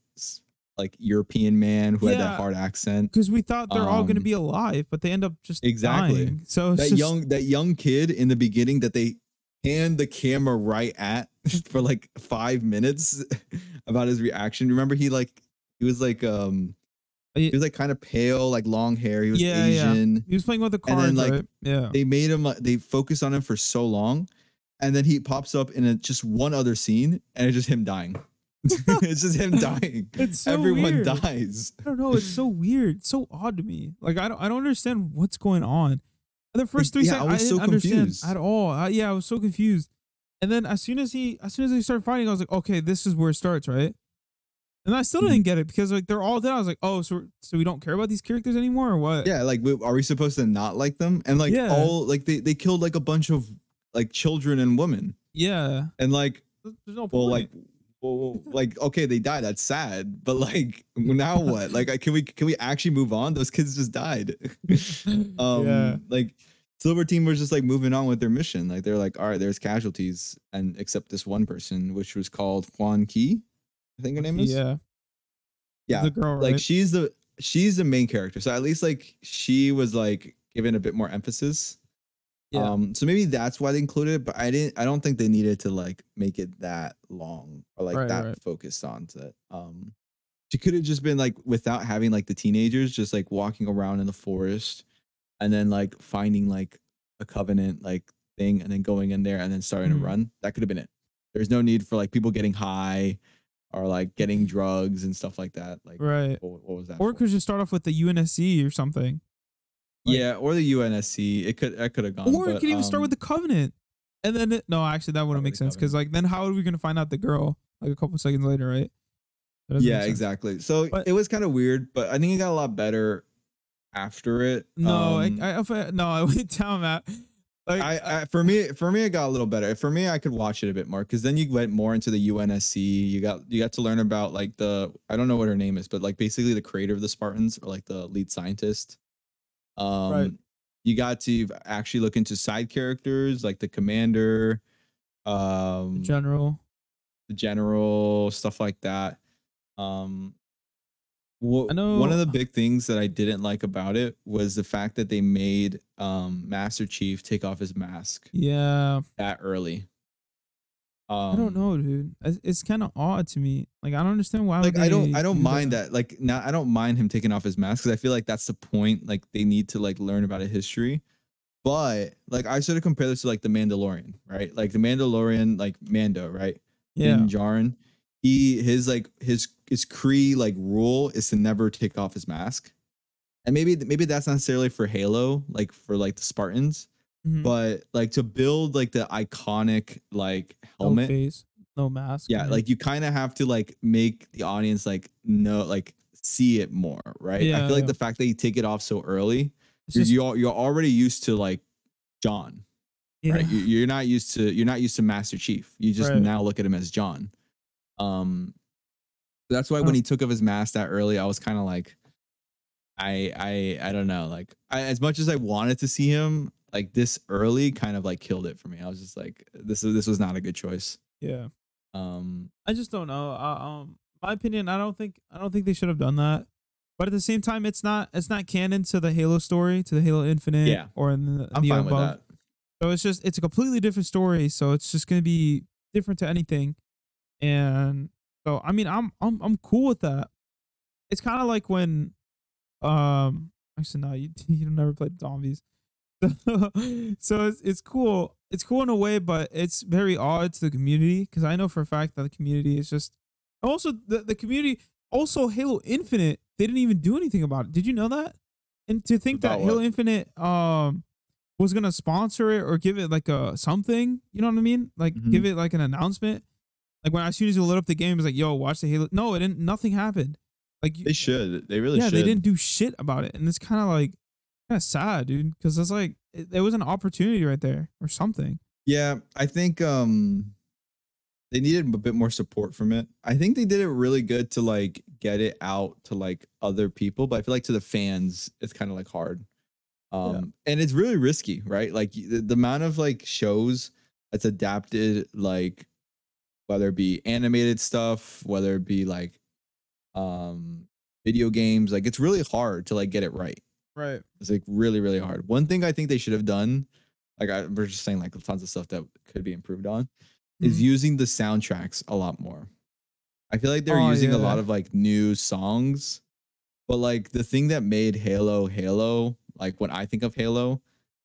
like European man who had that hard accent. Because we thought they're all gonna Um, be alive, but they end up just Exactly. dying. So that just, young that young kid in the beginning that they hand the camera right at for like five minutes about his reaction. Remember he like he was like um he was like kind of pale, like long hair. He was Yeah, yeah. Asian. He was playing with the And cards, then, like, right? Yeah. They made him like they focused on him for so long, and then he pops up in a, just one other scene, and it's just him dying. it's just him dying. It's so Everyone weird. dies. I don't know. It's so weird. It's so odd to me. Like I don't. I don't understand what's going on. The first three yeah, seconds, I, was so didn't understand confused. at all. I, yeah, I was so confused. And then as soon as he, as soon as they started fighting, I was like, okay, this is where it starts, right? And I still didn't mm-hmm. get it because like they're all dead. I was like, oh, so so we don't care about these characters anymore, or what? Yeah, like we, are we supposed to not like them? And like Yeah. all like they they killed like a bunch of like children and women, yeah. and like There's no point. well like well like okay they died that's sad but like now what? Like can we can we actually move on? Those kids just died. Um yeah. like silver team was just like moving on with their mission. Like they're like all right there's casualties and except this one person which was called Juan Key I think her name is. Yeah. yeah The girl, like right? she's the she's the main character. So at least like she was like given a bit more emphasis Yeah. um so maybe that's why they included it but i didn't i don't think they needed to like make it that long or like Right, that right. focused on it um she could have just been like without having like the teenagers just like walking around in the forest and then like finding like a covenant like thing and then going in there and then starting Mhm. to run that could have been it there's no need for like people getting high or like getting drugs and stuff like that like right. what, what was that Or for? could just start off with the UNSC or something. Like- yeah or the unsc it could that could have gone or it could even start with um, the Covenant. And then it, no, actually that wouldn't make sense because like then how are we gonna find out the girl like a couple seconds later, right? Yeah exactly so But- it was kind of weird but i think it got a lot better after it No, Um, I, I, no, I went down, Matt. Like, I, I for me for me it got a little better for me i could watch it a bit more because then you went more into the unsc you got you got to learn about like the i don't know what her name is but like basically the creator of the spartans or like the lead scientist um Right. you got to actually look into side characters like the commander um general. the general stuff like that um wha- I know- one of the big things that i didn't like about it was the fact that they made um master chief take off his mask Yeah, that early Um, I don't know, dude. It's, it's kind of odd to me. Like I don't understand why. Like I don't I don't do mind that. Like now I don't mind him taking off his mask because I feel like that's the point. Like they need to like learn about a history. But like I sort of compare this to like the Mandalorian, right? Like the Mandalorian, like Mando, right? Yeah. Din Djarin, he his like his his Kree like rule is to never take off his mask. And maybe maybe that's not necessarily for Halo, like for like the Spartans, Mhm. but like to build like the iconic like no helmet face, no mask. yeah like you kind of have to like make the audience like know like see it more right i feel like yeah. the fact that you take it off so early you're, just- you're you're already used to like john yeah. right you, you're not used to you're not used to master chief you just Right. now look at him as john um that's why Uh. when he took off his mask that early i was kind of like i i i don't know like I, as much as i wanted to see him like this early kind of like killed it for me i was just like this is this was not a good choice yeah. um I just don't know. Uh, um, my opinion, I don't think I don't think they should have done that. But at the same time, it's not it's not canon to the Halo story, to the Halo Infinite, Yeah. or in the, i'm the fine above. with that So it's just it's a completely different story. So it's just gonna be different to anything. And so I mean I'm I'm I'm cool with that. It's kind of like when um actually no you you never played zombies. so it's it's cool. It's cool in a way, but it's very odd to the community because I know for a fact that the community is just also the, the community also Halo Infinite, they didn't even do anything about it. Did you know that? And to think About that Halo? Infinite um was gonna sponsor it or give it like a something, you know what I mean? Like Mhm. give it like an announcement. Like when as soon as you lit up the game, it was like, yo, watch the Halo. No, it didn't nothing happened. Like They should. They really yeah, should. they didn't do shit about it. And it's kind of like kind of sad, dude, because it's like it, there was an opportunity right there or something. Yeah, I think um they needed a bit more support from it. I think they did it really good to like get it out to like other people, but I feel like to the fans it's kind of like hard. Um and it's really risky, right? Like the, the amount of like shows that's adapted like whether it be animated stuff, whether it be like um video games, like it's really hard to like get it right. Right. It's like really, really hard. One thing I think they should have done, like I, we're just saying, like tons of stuff that could be improved on, is Mhm. using the soundtracks a lot more. I feel like they're Oh, using a lot of like new songs, but like the thing that made Halo Halo, like when I think of Halo,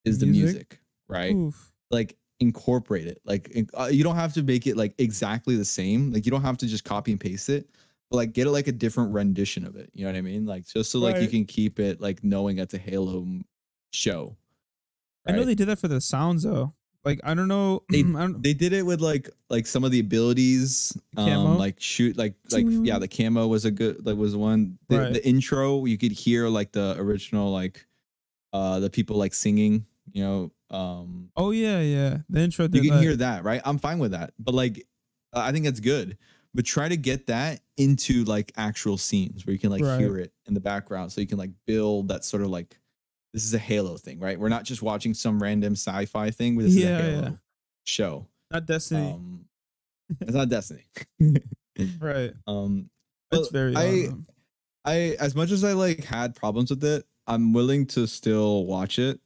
is the Music? music, right? Oof. Like incorporate it. Like uh, you don't have to make it like exactly the same. Like you don't have to just copy and paste it, but like get it like a different rendition of it. You know what I mean? Like just so like you can keep it like knowing it's a Halo show. I know they did that for the sounds though. Like I don't know. They- I don't, they did it with like like some of the abilities um like shoot like like yeah the camo was a good like was one the, Right. the intro you could hear like the original like uh the people like singing you know um oh yeah, yeah. The intro. you can that. hear that right i'm fine with that but like i think that's good but try to get that into like actual scenes where you can like Right. hear it in the background so you can like build that sort of like this is a halo thing right we're not just watching some random sci-fi thing this Yeah, is a yeah. halo show not Destiny. um it's not destiny right. um That's well, very. I- odd, I as much as I like had problems with it, I'm willing to still watch it.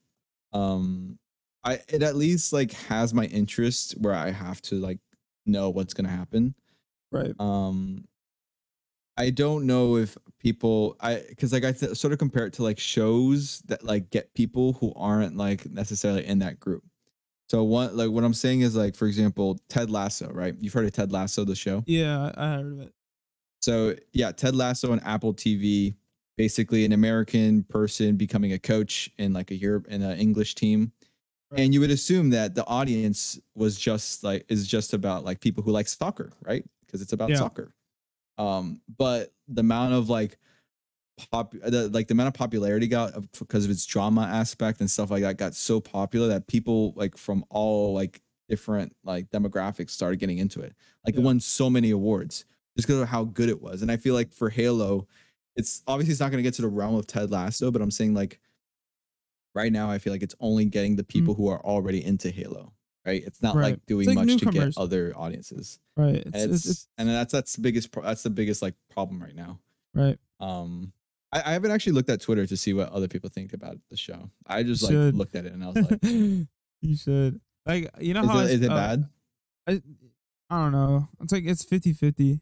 Um I it at least like has my interest where I have to like know what's going to happen. Right. Um I don't know if people I cuz like I th- sort of compare it to like shows that like get people who aren't like necessarily in that group. So one like what I'm saying is like for example Ted Lasso, right? You've heard of Ted Lasso the show? Yeah, I I heard of it. So yeah, Ted Lasso on Apple TV, basically an American person becoming a coach in like a Europe in an English team. Right. And you would assume that the audience was just like is just about like people who like soccer, right? Because it's about Yeah. soccer. Um, but the amount of like pop the, like the amount of popularity got because of its drama aspect and stuff like that got so popular that people like from all like different like demographics started getting into it. Like it won so many awards just because of how good it was. And I feel like for Halo, it's obviously it's not going to get to the realm of Ted Lasso, but I'm saying like right now, I feel like it's only getting the people who are already into Halo. Right? It's not. Right. like doing like much to get other audiences. Right. And It's, it's, it's, it's and that's that's the biggest pro- that's the biggest like problem right now. right. Um, I, I haven't actually looked at Twitter to see what other people think about the show. I just You like should. looked at it and I was like, you should. Like you know is how it, it uh, bad? I, I don't know. It's like it's 50-50.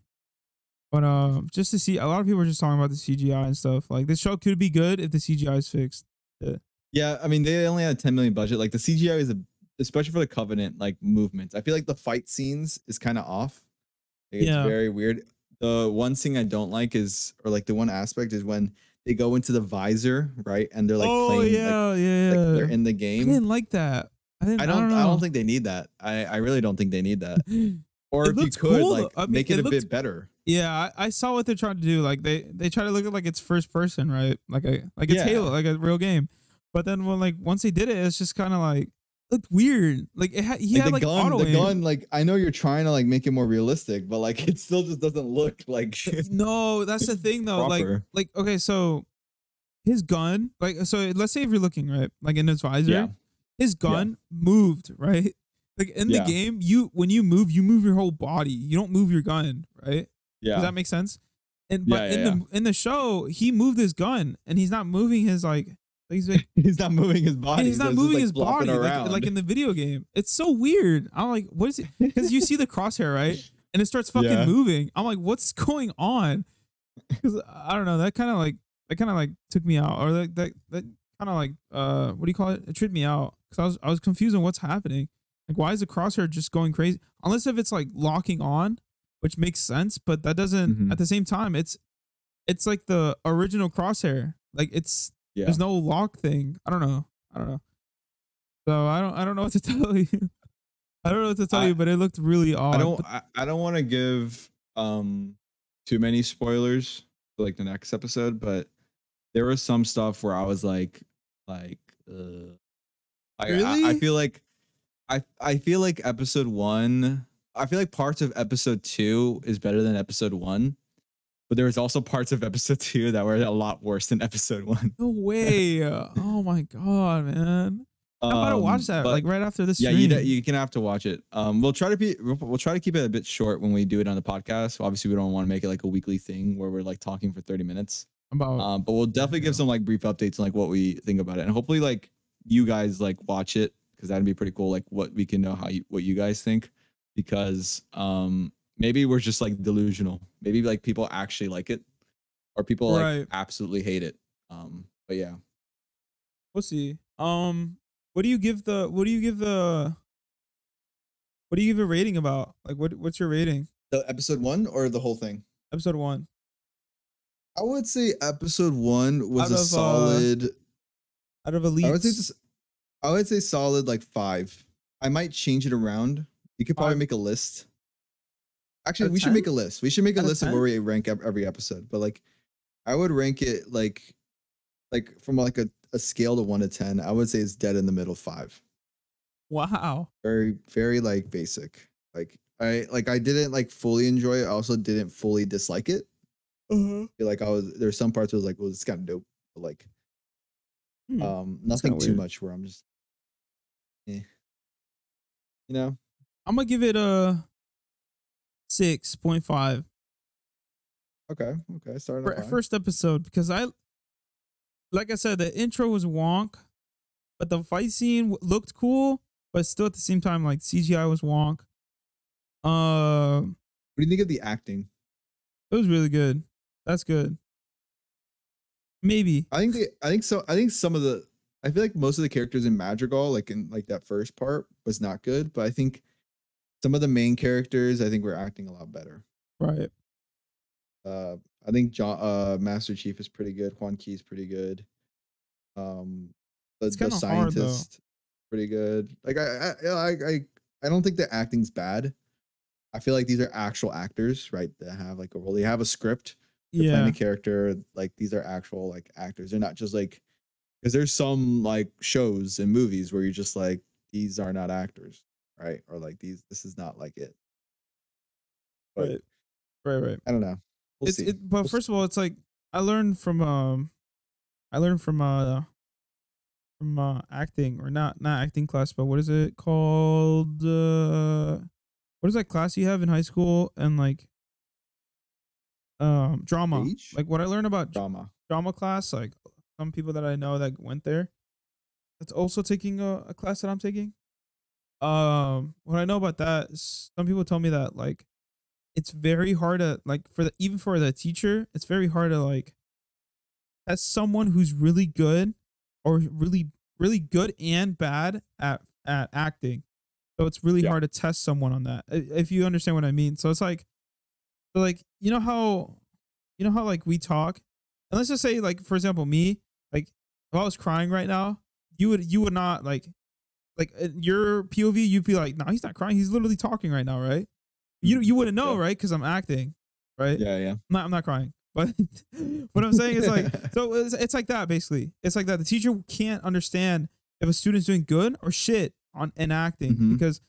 But um, just to see, a lot of people are just talking about the CGI and stuff. Like this show could be good if the CGI is fixed. Yeah, I mean they only had a 10 million budget. Like the CGI is a especially for the Covenant like movements. I feel like the fight scenes is kind of off. Like, it's Yeah. very weird. The one thing I don't like is or like the one aspect is when they go into the visor, right? And they're like oh playing like, yeah, yeah. like they're in the game. I didn't like that. I didn't. I I don't. don't, know. I don't think they need that. I, I really don't think they need that. Or if you could, cool, like. I mean, make it, it a looks- bit better. Yeah, I, I saw what they're trying to do. Like they they try to look at like it's first person, right? Like a like it's Yeah. Halo, like a real game. But then when like once they did it, it's just kind of like looked weird. Like it had he Like, had the like gun, auto the aim. gun. Like I know you're trying to like make it more realistic, but like it still just doesn't look like No, that's the thing though. Like Proper. like okay, so his gun, like so let's say if you're looking right, like in his visor, Yeah. his gun moved, right? Like in Yeah. the game, you when you move, you move your whole body. You don't move your gun, right? yeah. Does that make sense? And but Yeah, in yeah, the in the show, he moved his gun and he's not moving his like he's like he's not moving his body. he's not it's just, moving like, his body like, like in the video game. It's so weird. I'm like, what is it? Because you see the crosshair, right? And it starts fucking Yeah. moving. I'm like, what's going on? Because I don't know. That kind of like that kind of like took me out, or like that that kind of like uh what do you call it? It tripped me out because I was I was confused on what's happening. Like, why is the crosshair just going crazy? Unless if it's like locking on, which makes sense, but that doesn't. Mhm. At the same time, it's it's like the original crosshair. Like it's yeah. there's no lock thing. I don't know. I don't know. So I don't I don't know what to tell you. I don't know what to tell I- you, but it looked really odd. I don't. I, I don't want to give um too many spoilers for like the next episode, but there was some stuff where I was like, like, uh, I, I, I feel like, I I feel like episode one. I feel like parts of episode two is better than episode one, but there was also parts of episode two that were a lot worse than episode one. No way. oh my god, man. I'm about to Um, watch that but- like right after this yeah, stream. you you can have to watch it. Um, we'll try to be we'll, we'll try to keep it a bit short when we do it on the podcast. Obviously, we don't want to make it like a weekly thing where we're like talking for thirty minutes. about Um, but we'll definitely give some like brief updates on like what we think about it, and hopefully like you guys like watch it because that'd be pretty cool. Like what we can know how you what you guys think because um maybe we're just like delusional. Maybe like people actually like it, or people like Right. absolutely hate it. Um, but yeah, we'll see. Um what do you give the what do you give the what do you give a rating about? Like what what's your rating? the episode one or the whole thing. Episode one. I would say episode one was Out a of, uh, solid. Out of elite. I would say s- I would say solid like five. I might change it around. You could probably Five. make a list. Actually, Out of we should make a list. We should make a Out list of 10? where we rank every episode. But like, I would rank it like, like from like a, a scale to one to ten. I would say it's dead in the middle five. wow. Very very like basic. Like I like I didn't like fully enjoy it. I also didn't fully dislike it. Feel like I was there's some parts I was like, well, it's kind of dope, but like Hmm. um nothing too weird. much where I'm just eh. You know? I'm gonna give it a six point five Okay, okay. Starting for first episode because I, like I said, the intro was wonk, but the fight scene looked cool, but still at the same time like CGI was wonk. Uh, What do you think of the acting? it was really good. That's good. Maybe I think they I think so I think some of the I feel like most of the characters in Madrigal, like in like that first part, was not good, but I think some of the main characters I think were acting a lot better. right. Uh I think John uh Master Chief is pretty good, Juan Key is pretty good. Um the, the kinda hard, scientist pretty good. Like I I I I I don't think the acting's bad. I feel like these are actual actors, right? That have like a role. They have a script. They're playing Yeah. a character. Like these are actual like actors. They're not just like because there's some like shows and movies where you're just like these are not actors, right? Or like these this is not like it. But Right. Right. Right. I don't know. We'll it's see. it, but We'll first of all, it's like I learned from um, I learned from uh, from uh acting or not not acting class, but what is it called? Uh, what is that class you have in high school and like um drama? Like what I learned about drama. drama class, like some people that I know that went there, that's also taking a, a class that I'm taking. Um, what I know about that some people tell me that like it's very hard to like for the even for the teacher, it's very hard to like as someone who's really good or really really good and bad at at acting. So it's really Yeah. hard to test someone on that. If you understand what I mean. So it's like so like you know how you know how like we talk and let's just say like for example me like if I was crying right now you would you would not like like your POV you'd be like no he's not crying. He's literally talking right now right? You you wouldn't know Yeah. right? Because I'm acting right? Yeah, yeah. I'm not, I'm not crying. But what I'm saying is like so it's, it's like that basically. It's like that. The teacher can't understand if a student's doing good or shit on in acting Mhm. because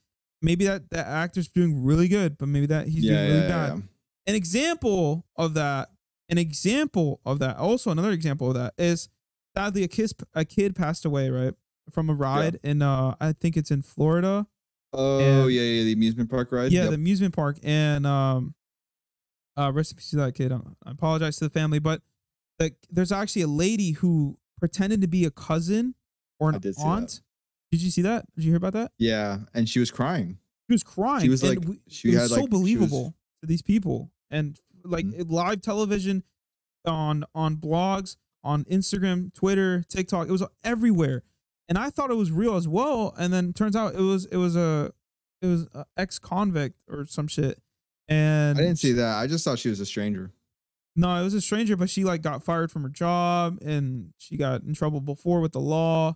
maybe that that actor's doing really good but maybe that he's yeah, doing really yeah, bad. yeah. an example of that an example of that also another example of that is sadly a kid a kid passed away right from a ride in uh i think it's in florida. Oh And- yeah, yeah, the amusement park ride. yeah Yep. the amusement park. And um uh rest in peace to that kid. I I apologize to the family but like there's actually a lady who pretended to be a cousin or an did aunt. did you see that? Did you hear about that? Yeah, and she was crying. she was crying She was like, we- she was had so like, she was- believable to these people. And like Mhm. live television on on blogs on instagram twitter tiktok it was everywhere and i thought it was real as well. And then turns out it was it was a it was a ex-convict or some shit. And I didn't see that. I just thought she was a stranger. no it was a stranger but she like got fired from her job and she got in trouble before with the law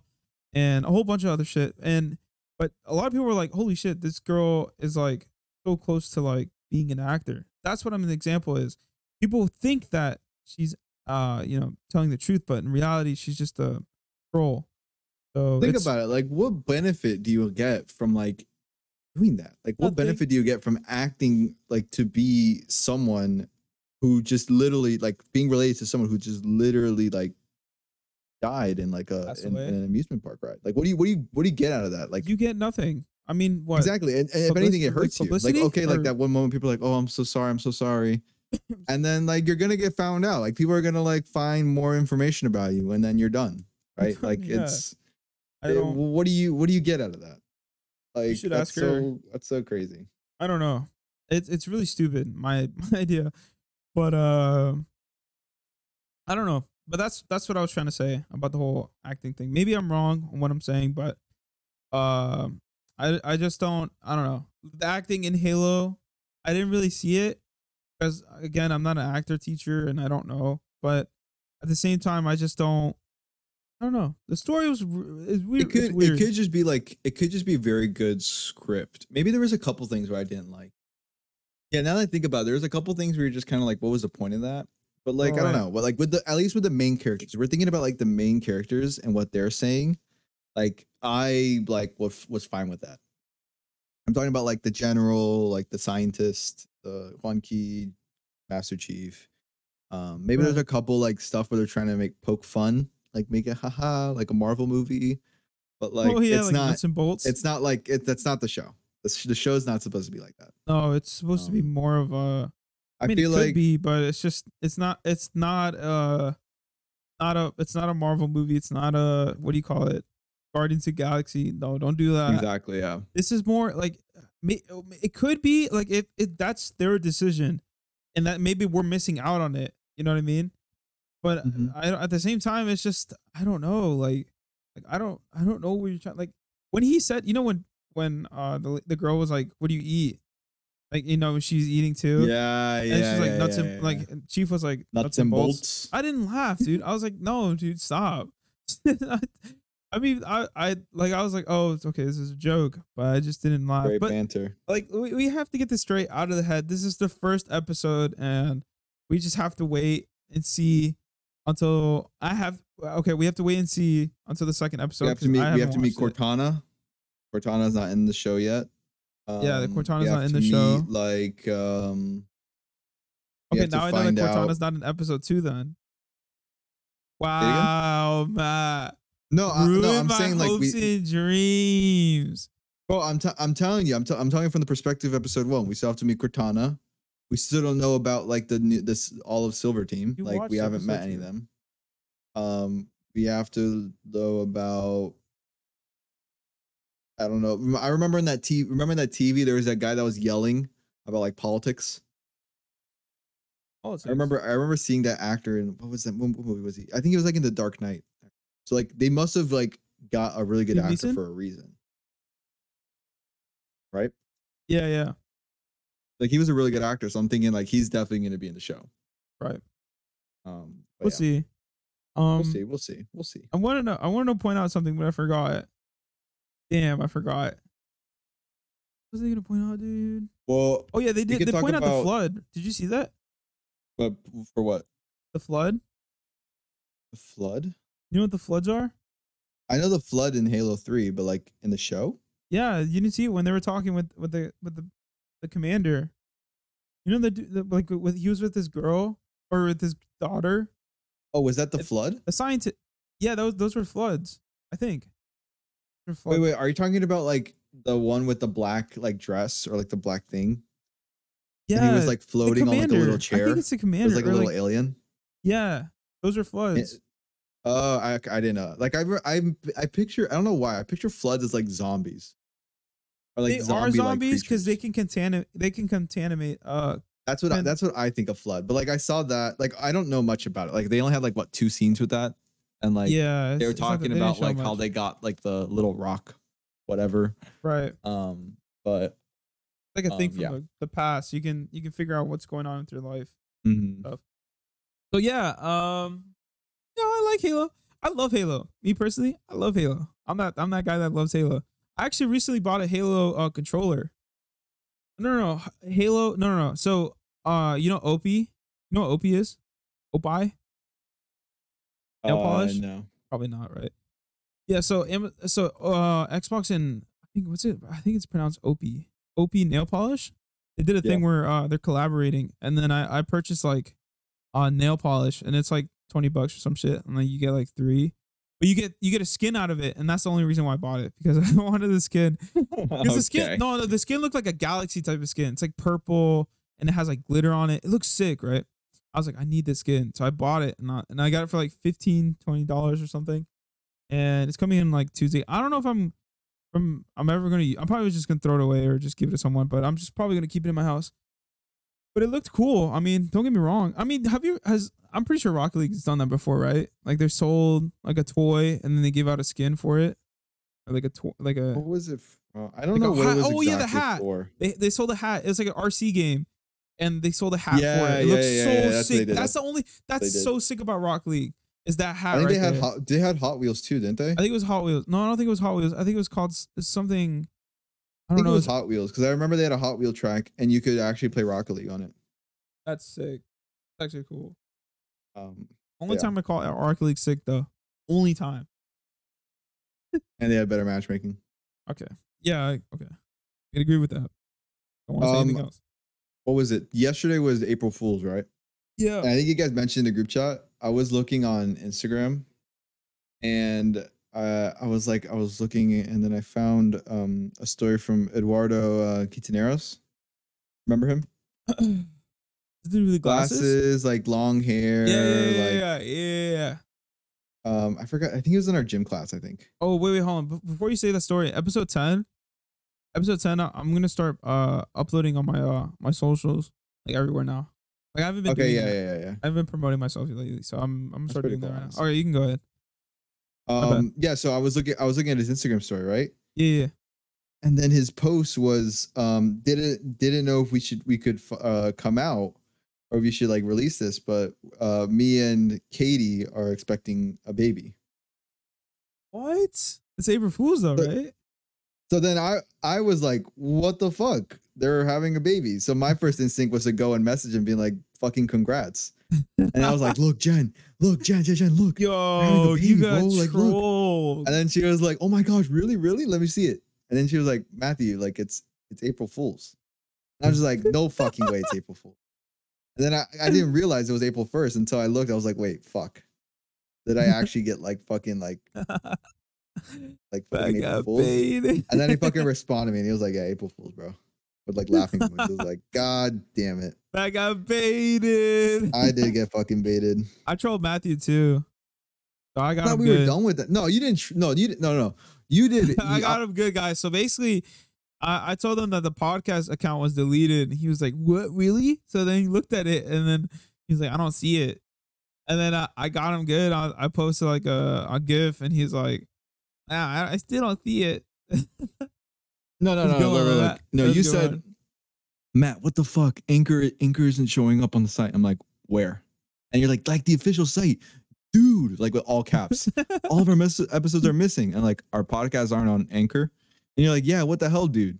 and a whole bunch of other shit. And but a lot of people were like holy shit this girl is like so close to like being an actor. That's what i'm an example is. People think that she's uh you know telling the truth but in reality she's just a troll so Think about it. Like, what benefit do you get from like doing that? Like, what Nothing. benefit do you get from acting like to be someone who just literally like being related to someone who just literally like died in like a in, in an amusement park ride? Like, what do you what do you what do you get out of that? Like, you get nothing i mean what exactly. And, and if anything, it like hurts you. Like, okay, like that one moment, people are like, oh, I'm so sorry, I'm so sorry. and then like you're gonna get found out. Like people are gonna like find more information about you, and then you're done. Right? Like Yeah. it's i don't what do you what do you get out of that? Like should that's ask her. so that's so crazy. I don't know. It's it's really stupid. My my idea, but uh, I don't know. But that's that's what I was trying to say about the whole acting thing. Maybe I'm wrong on what I'm saying, but um, I I just don't. I don't know. The acting in Halo, I didn't really see it because again, I'm not an actor teacher and I don't know. But at the same time, I just don't. I don't know. The story was is weird. It could weird. it could just be like it could just be very good script. Maybe there was a couple things where I didn't like. Yeah, now that I think about it, there was a couple things where you're just kind of like, what was the point of that? But like, I don't know. But like with the at least with the main characters, we're thinking about like the main characters and what they're saying. Like I like was was fine with that. I'm talking about like the general, like the scientist, the Juan Key, Master Chief. Um, maybe there's a couple like stuff where they're trying to make poke fun, like make it haha, like a Marvel movie. But like oh yeah, it's like not nuts and bolts. it's not like it, that's not the show. The, sh- the show's not supposed to be like that. No, it's supposed to be Um, more of a. I, I, mean, feel it could like be, but it's just it's not it's not uh not a it's not a Marvel movie. It's not a what do you call it? Guardians of Galaxy. No, don't do that. exactly, yeah. This is more like may- it could be like if it that's their decision, and that maybe we're missing out on it. You know what I mean? But Mhm. I at the same time, it's just I don't know. Like like I don't I don't know what you're trying. Like when he said, you know, when when uh the the girl was like, "What do you eat?" Like you know, she's eating too. Yeah, yeah. and she's like yeah, nuts yeah, and yeah. like and Chief was like nuts, and bolts. I didn't laugh, dude. I was like, no, dude, stop. I mean, I, I like, I was like, oh, it's okay. This is a joke, but I just didn't laugh. Great but banter. like, we, we have to get this straight out of the head. This is the first episode, and we just have to wait and see until I have. Okay, we have to wait and see until the second episode. we have to meet. We have to meet it. Cortana. Cortana's not in the show yet. Yeah, the Um, Cortana's not in the show. meet, Like, um, Okay, now I know that find out- Cortana's not in episode two. Then. Wow, Matt. No, I, no, I'm saying like hopes we. and dreams. Well, I'm t- I'm telling you, I'm t- I'm telling from the perspective of episode one. We still have to meet Cortana. We still don't know about like the new, this all of Silver team. You like we haven't met any of them. Um, we have to know about. I don't know. I remember in that TV. Remember in that TV, there was that guy that was yelling about like politics. Oh, I remember. I remember seeing that actor in what was that? What movie was he? I think he was like in The Dark Knight. So like they must have like got a really good Liam actor for a reason, right? Yeah, yeah. Like he was a really good actor, so I'm thinking like he's definitely going to be in the show. Right. Um, We'll yeah, see. Um, We'll see. We'll see. We'll see. I want to know. I want to point out something, but I forgot. Damn, I forgot. What was I gonna point out, dude? Well, Oh yeah, they did. They point out the flood. Did you see that? but for what? The flood. The flood? You know what the floods are? I know the flood in Halo Three, but like in the show, Yeah, you didn't see it when they were talking with with the with the the commander. You know the, the like with he was with his girl or with his daughter. oh, was that the flood? The scientist. Yeah, those those were floods. I think. Wait, wait. Are you talking about like the one with the black like dress or like the black thing? Yeah, and he was like floating on like a little I think it's the commander. It was like a little like- alien. yeah, those are eh, floods. Oh, I I didn't know. Like I I I picture I don't know why I picture floods as like zombies. Or like they are zombies because they can contaminate. They can contaminate. Uh, That's what I, that's what I think of flood. But like I saw that like I don't know much about it. Like they only had like what two scenes with that, and like yeah, they were talking about like how they got like the little rock, whatever. right, Um, but like a thing Um, from yeah. the, the past. You can you can figure out what's going on with your life. mhm. So yeah, um, yeah, I like Halo. I love Halo. Me personally, I love Halo. I'm not. I'm that guy that loves Halo. I actually recently bought a Halo uh, controller. No, no, no, Halo. No, no, no. So, uh, you know Opie. You know what Opie is? Opie? Nail Uh, polish? no. Probably not, right? Yeah. So, so uh, Xbox and I think what's it? I think it's pronounced Opie. Opie nail polish. They did a thing where uh they're collaborating, and then I I purchased like uh nail polish, and it's like twenty bucks or some shit, and like you get like three. But you get you get a skin out of it, and that's the only reason why I bought it because I wanted the skin. Because the skin, Okay. no, no, the skin looked like a galaxy type of skin. It's like purple and it has like glitter on it. It looks sick, right? I was like, I need this skin, so I bought it, and I, and I got it for like 15 dollars or something, and it's coming in like Tuesday. I don't know if I'm from I'm ever gonna. I'm probably just gonna throw it away or just give it to someone, but I'm just probably gonna keep it in my house. But it looked cool. I mean, don't get me wrong. I mean, have you has I'm pretty sure Rocket League's done that before, right? Like they're sold like a toy and then they give out a skin for it, or like a toy, like a What was it? uh, I don't Like know what was oh, yeah, the hat. for. they they sold a hat. It was like an RC game, and they sold a hat for it. It yeah, looks yeah, so yeah, that's sick. did. That's the only. That's so sick about Rock League is that hat I think right they had there. hot, they had Hot Wheels too, didn't they? I think it was Hot Wheels. No, I don't think it was Hot Wheels. I think it was called something. I I don't think know. it was Hot Wheels because I remember they had a Hot Wheel track and you could actually play Rocket League on it. That's sick. That's actually cool. Um, Only Yeah. time I call Rock League sick though. Only time. and they had better matchmaking. Okay. Yeah. I, okay. I can agree with that. Don't want to say anything Um, else. What was it? Yesterday was April Fool's, right? Yeah. And I think you guys mentioned in the group chat. I was looking on Instagram, and uh, I was like, I was looking, and then I found um, a story from Eduardo uh, Quintaneros. Remember him? Is it with the glasses? Glasses, like long hair. Yeah, yeah, yeah, like, yeah, yeah. Um, I forgot. I think he was in our gym class. I think. Oh wait, wait, hold on. Before you say that story, episode ten, episode ten, I'm gonna start uh uploading on my uh my socials like everywhere now. Like I haven't been Okay. Yeah, that. yeah, yeah, yeah. I haven't been promoting myself lately, so I'm I'm gonna That's start pretty doing that right now. All right, you can go ahead. Um, yeah. So I was looking. I was looking at his Instagram story, right? Yeah, yeah. and then his post was um didn't didn't know if we should we could uh come out or if you should like release this but uh me and katie are expecting a baby What? It's April Fool's though, right? so then i i was like what the fuck they're having a baby so my first instinct was to go and message him being like fucking congrats and i was like look jen look jen jen jen look. Yo, a you got bro, like, look. trolled. and then she was like oh my gosh really really? Let me see it. And then she was like matthew like it's it's april fools. And i was just like no fucking way it's april fool and then I, I didn't realize it was april 1st until i looked. I was like wait fuck. Did i actually get like fucking like like fucking april fools? and then he fucking responded to me and he was like yeah april fools bro with like laughing emojis. I was like god damn it I got baited. i did get fucking baited I trolled Matthew too. So I i got thought him we good. were done with that no you didn't tr- no you didn't no no You did. I you- got him good, guys. So basically, I, I told him that the podcast account was deleted. And he was like, "What? Really?" So then he looked at it, and then he's like, "I don't see it." And then I, I got him good. I, I posted like a, a GIF, and he's like, "Ah, I, I still don't see it." No, no, no, no, no, no, no. Let's You said, on. Matt, what the fuck? Anchor, Anchor isn't showing up on the site. I'm like, where? And you're like, like the official site, dude. Like with all caps. all of our mes- episodes are missing, and like our podcasts aren't on Anchor. And you're like, yeah, what the hell, dude?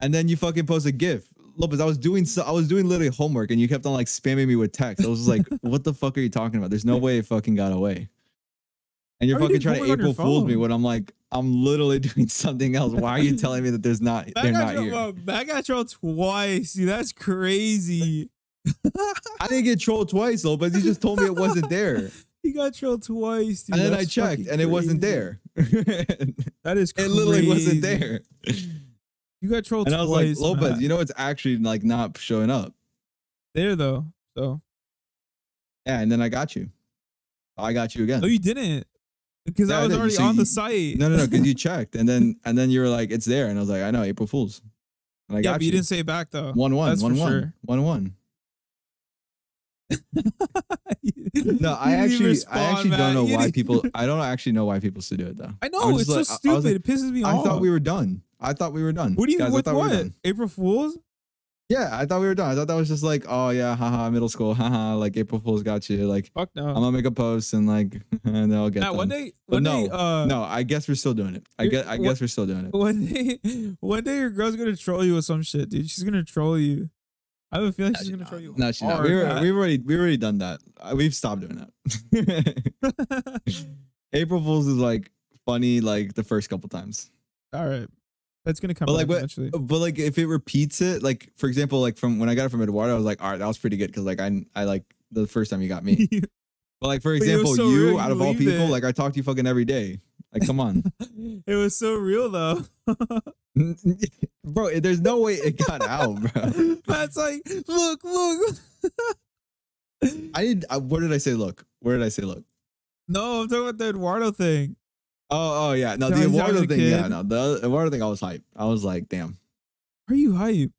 And then you fucking post a GIF. Lopez, I was doing so I was doing literally homework and you kept on like spamming me with text. I was like, what the fuck are you talking about? There's no way it fucking got away. And you're How you fucking doing trying to April Fools me when I'm like, I'm literally doing something else. Why are you telling me that there's not they're not here? well, Matt got trolled twice. Dude, that's crazy. I didn't get trolled twice, Lopez. You just told me it wasn't there. he got trolled twice. Dude. and then I checked and it wasn't there. That is crazy. it literally wasn't there. You got trolled And I was twice. like, Lopez, Matt. you know it's actually like not showing up. there though. So Yeah, and then I got you. I got you again. no, you didn't because Yeah, I I was already So on you- the site. No, no, no, because you checked and then and then you were like, it's there. And I was like, I know, April Fools. And I yeah, got but you didn't say it back though. One one, That's one one, sure. one one. No, I actually, respond, I actually don't know You why didn't- people. I don't actually know why people still do it though. I know just it's so like- I- I was stupid. it pisses me I off. I thought we were done. I thought we were done. What do you? Guys, I we what? done. April Fools? Yeah, I thought we were done. I thought that was just like, oh yeah, haha, middle school, haha, like April Fools got you. Like Fuck no. I'm gonna make a post and like, and then I'll get Matt, them. one day, But one no, day, uh, no, I guess we're still doing it. I guess, I what- guess we're still doing it. one day, one day, your girl's gonna troll you with some shit, dude. She's gonna troll you. I have a feeling she's gonna troll you. No, she's not. We were, we've already, we've already done that. Uh, We've stopped doing that. April Fools is like funny, like the first couple times. All right, that's gonna come But like, eventually. but like, if it repeats it, like for example, like from when I got it from Eduardo, I was like, all right, that was pretty good because like I, I like the first time you got me. But like for But example, so you out of all people, it. like I talk to you fucking every day. Like, come on, it was so real though. bro. There's no way it got out, bro. That's like, look, look. I did. I, where did I say look? Where did I say look? no, I'm talking about the Eduardo thing. Oh, oh yeah. No, the he's Eduardo a thing. Yeah, no, the Eduardo thing. I was hype. I was like, damn. Are you hype?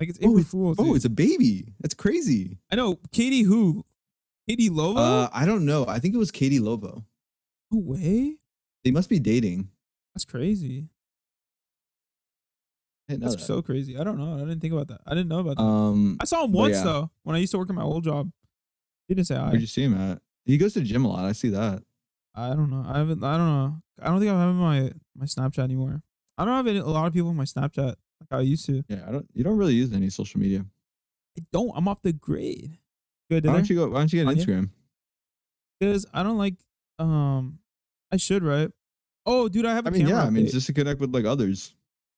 Like it's Oh, April it's- Fool's. Oh, dude. it's a baby. That's crazy. I know. Katie who? Katie Lovo? Uh, I don't know. I think it was Katie Lobo. no way. They must be dating. That's crazy. I didn't know That's that. so crazy. I don't know. I didn't think about that. I didn't know about that. Um, I saw him but once yeah. though when I used to work at my old job. He didn't say hi. where'd you see him at? He goes to the gym a lot. I see that. I don't know. I haven't. I don't know. I don't think I have my my Snapchat anymore. I don't have any, a lot of people on my Snapchat like I used to. Yeah, I don't. You don't really use any social media. I don't. I'm off the grid. Good. Why don't you go? Why don't you get an Instagram? Because I don't like. Um, I should right. Oh, dude, I have a I mean, camera yeah. I mean, just to connect with like others.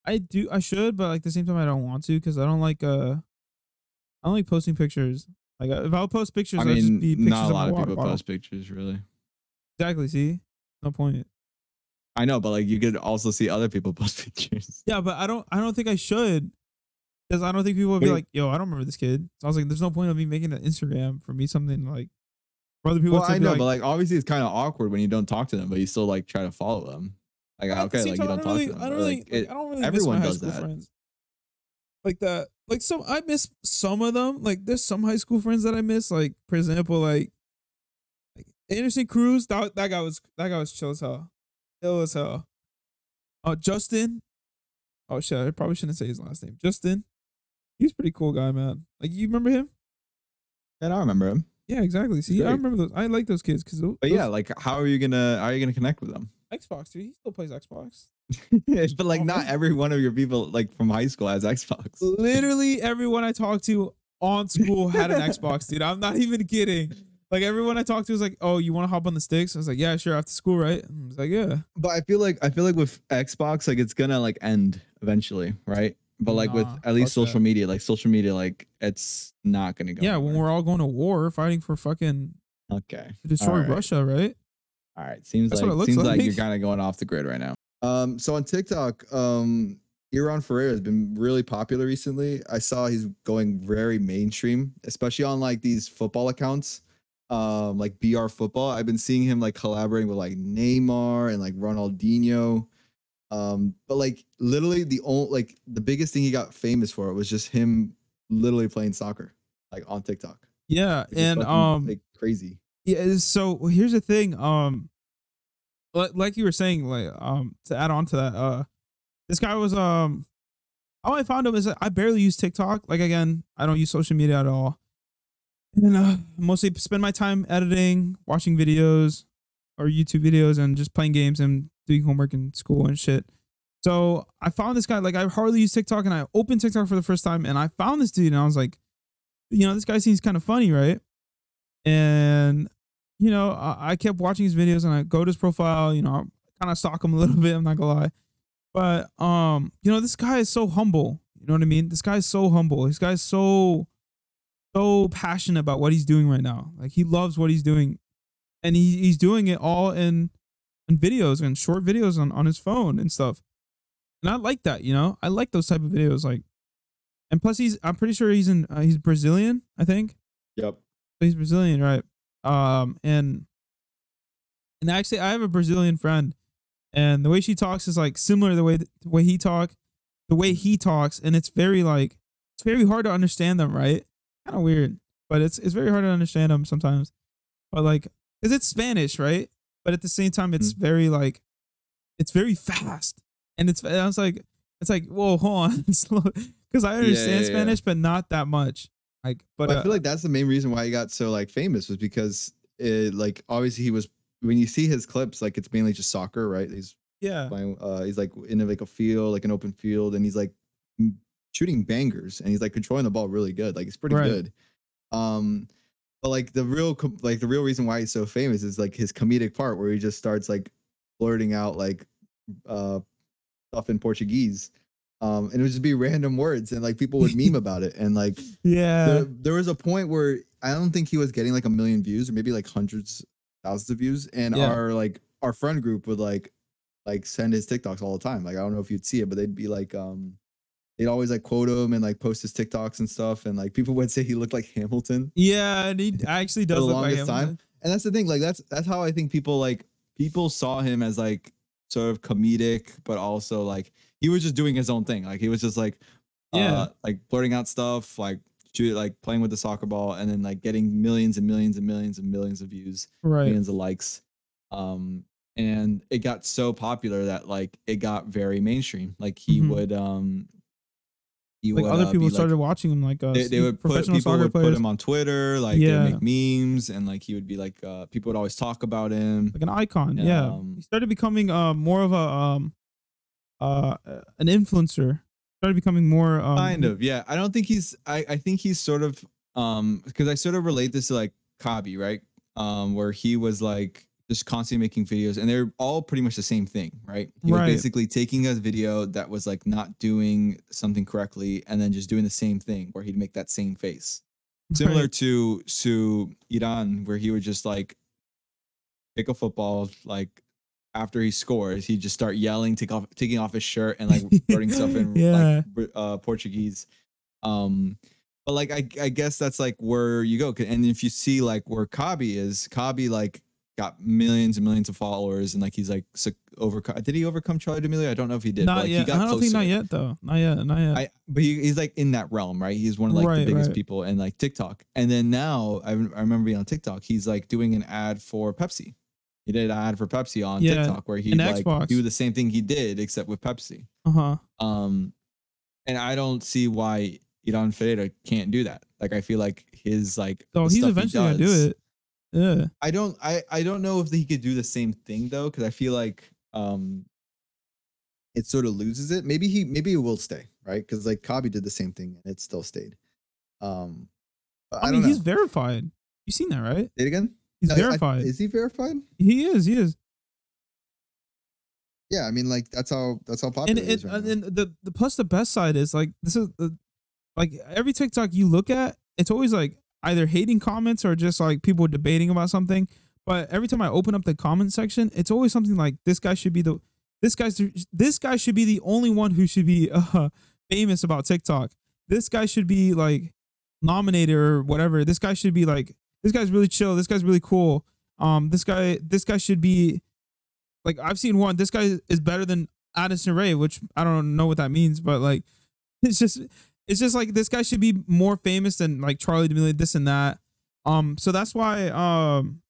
I do. I should, but like at the same time, I don't want to because I don't like. Uh, I don't like posting pictures. Like if I'll post pictures, I it'll just mean, be pictures not a lot my of people bottle. post pictures, really. Exactly. See, no point. I know, but like you could also see other people post pictures. Yeah, but I don't. I don't think I should. Because I don't think people would be Wait. like, "Yo, I don't remember this kid." So I was like, "There's no point of me making an Instagram for me something like." For other people, Well, I know, like, but like obviously it's kind of awkward when you don't talk to them, but you still like try to follow them. Like okay, like you time, don't I talk really, to them. I don't really, like, it- I don't really miss everyone does school that. friends. Like that, like some I miss some of them. Like there's some high school friends that I miss. Like for example, like Anderson Cruz. That that guy was that guy was chill as hell. Chill as hell. Uh, Justin. Oh shit! I probably shouldn't say his last name. Justin. He's a pretty cool guy, man. Like you remember him? and I remember him. Yeah, exactly. See, I remember those. I like those kids because. But yeah, like how are you gonna how are you gonna connect with them? Xbox, dude. He still plays Xbox. but like not every one of your people like from high school has Xbox. Literally everyone I talked to on school had an Xbox, dude. I'm not even kidding. Like everyone I talked to was like, "Oh, you want to hop on the sticks?" I was like, "Yeah, sure." After school, right? I was like, "Yeah." But I feel like I feel like with Xbox, like it's gonna like end eventually, right? But like with at least social that. media, like social media, like it's not gonna go. Yeah, when we're all going to war, fighting for fucking okay. to destroy Alright. Russia, right? All right. Seems That's like what it looks seems like. like. you're kind of going off the grid right now. Um. So on TikTok, um, Iran Ferreira has been really popular recently. I saw he's going very mainstream, especially on like these football accounts. Um like BR football. I've been seeing him like collaborating with like Neymar and like Ronaldinho. Um, but like literally the only like the biggest thing he got famous for was just him literally playing soccer like on TikTok. Yeah, and fucking, um, like crazy. Yeah. So here's the thing. Um, like, like you were saying, like um, to add on to that, uh, this guy was um, how I found him is I barely use TikTok. Like again, I don't use social media at all, and uh, mostly spend my time editing, watching videos, or YouTube videos, and just playing games and doing homework in school and shit. So I found this guy. Like I hardly use TikTok, and I opened TikTok for the first time, and I found this dude, and I was like, you know, this guy seems kind of funny, right? and you know I, I kept watching his videos and i go to his profile you know I kind of stalk him a little bit i'm not gonna lie but um you know this guy is so humble you know what i mean this guy is so humble this guy's so so passionate about what he's doing right now like he loves what he's doing and he, he's doing it all in in videos and short videos on, on his phone and stuff and i like that you know i like those type of videos like and plus he's i'm pretty sure he's in uh, he's brazilian i think Yep. he's Brazilian, right? Um, and and actually, I have a Brazilian friend, and the way she talks is like similar to the way the way he talk, the way he talks, and it's very like it's very hard to understand them, right? Kind of weird, but it's it's very hard to understand them sometimes. But like, cause it's Spanish, right? But at the same time, it's very like, it's very fast, and it's I was like, it's like whoa, hold on, slow, because I understand yeah, yeah. Spanish, but not that much. Like, but But I uh, feel like that's the main reason why he got so like famous was because it like obviously he was when you see his clips like it's mainly just soccer right he's yeah, playing uh he's like in a, like a field like an open field and he's like shooting bangers and he's like controlling the ball really good like it's pretty Right. good um but like the real like the real reason why he's so famous is like his comedic part where he just starts like blurting out like uh stuff in Portuguese um and it would just be random words and like people would meme about it and like yeah. there, there was a point where I don't think he was getting like a million views or maybe like hundreds, thousands of views. And Yeah. our like our friend group would like like send his TikToks all the time. Like I don't know if you'd see it, but they'd be like um they'd always like quote him and like post his TikToks and stuff. And like people would say he looked like Hamilton. Yeah, and he actually does the look like longest him. time. And that's the thing, like that's that's how I think people like people saw him as like sort of comedic, but also like he was just doing his own thing. Like he was just like Yeah. uh, like blurting out stuff, like shoot, like playing with the soccer ball, and then like getting millions and millions and millions and millions of views, Right. millions of likes. Um, and it got so popular that like it got very mainstream. Like he Mhm. would um Like would, other uh, people be, like- started watching him, like uh, they, they would put professional people soccer would players, put him on Twitter, like Yeah. they would make memes, and like he would be like uh people would always talk about him. like an icon. Yeah, Um, he started becoming uh more of a um uh an influencer. Started becoming more um, kind of yeah i don't think he's i i think he's sort of um because i sort of relate this to like Khaby right um where he was like just constantly making videos and they're all pretty much the same thing right he Right. was basically taking a video that was like not doing something correctly and then just doing the same thing where he'd make that same face similar right. to to iran where he would just like pick a football like after he scores he'd just start yelling take off taking off his shirt and like writing stuff in Yeah. like uh portuguese um but like I, I guess that's like where you go and if you see like where Khaby is Khaby like got millions and millions of followers and like he's like overcome did he overcome Charli D'Amelio i don't know if he did not like, yet. he got I don't close think not yet though. Not yet. Not yet. I but he, he's like in that realm, right? He's one of like Right, the biggest right. people in like TikTok. And then now I, I remember being on TikTok, he's like doing an ad for Pepsi. He did an ad for Pepsi on Yeah, TikTok where he and like Xbox. do the same thing he did except with Pepsi. uh huh. Um, and I don't see why Iran Ferreira can't do that. Like I feel like his like Oh, he's stuff he eventually gonna do it. Yeah. I don't I I don't know if he could do the same thing though because I feel like um it sort of loses it. Maybe he maybe it will stay right because like Khaby did the same thing and it still stayed. Um, I, I, mean, know. he's verified. You seen that, right? Say it again. He's No, I- verified. is he verified? he is. He is. Yeah, I mean like that's how that's how and popular he is right and and the the plus the best side is like this is the like every TikTok you look at, it's always like either hating comments or just like people debating about something. But every time I open up the comment section, it's always something like this guy should be the this guy's this guy should be the only one who should be uh, famous about TikTok. This guy should be like nominated or whatever. This guy should be like this guy's really chill. This guy's really cool. Um, this guy, this guy should be like I've seen one. This guy is better than Addison Rae, which I don't know what that means, but like it's just it's just like this guy should be more famous than like Charli D'Amelio, this and that. Um, so that's why um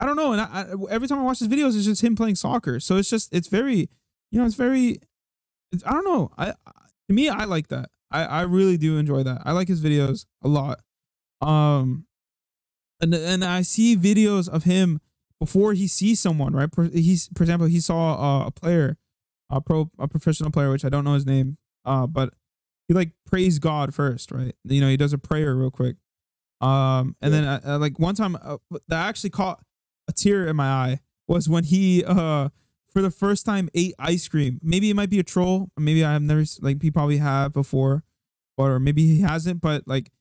I don't know. And I, I, every time I watch his videos, it's just him playing soccer. So it's just it's very, you know, it's very. It's, I don't know. I, I to me, I like that. I I really do enjoy that. I like his videos a lot. Um, and and I see videos of him before he sees someone. Right. He's for example, he saw uh, a player, a pro, a professional player, which I don't know his name. Uh, but he like prays God first, right? You know, he does a prayer real quick. Um, and yeah. then uh, uh, like one time uh, that actually caught a tear in my eye was when he uh for the first time ate ice cream. Maybe it might be a troll. Maybe I have never like he probably have before, or maybe he hasn't. But like,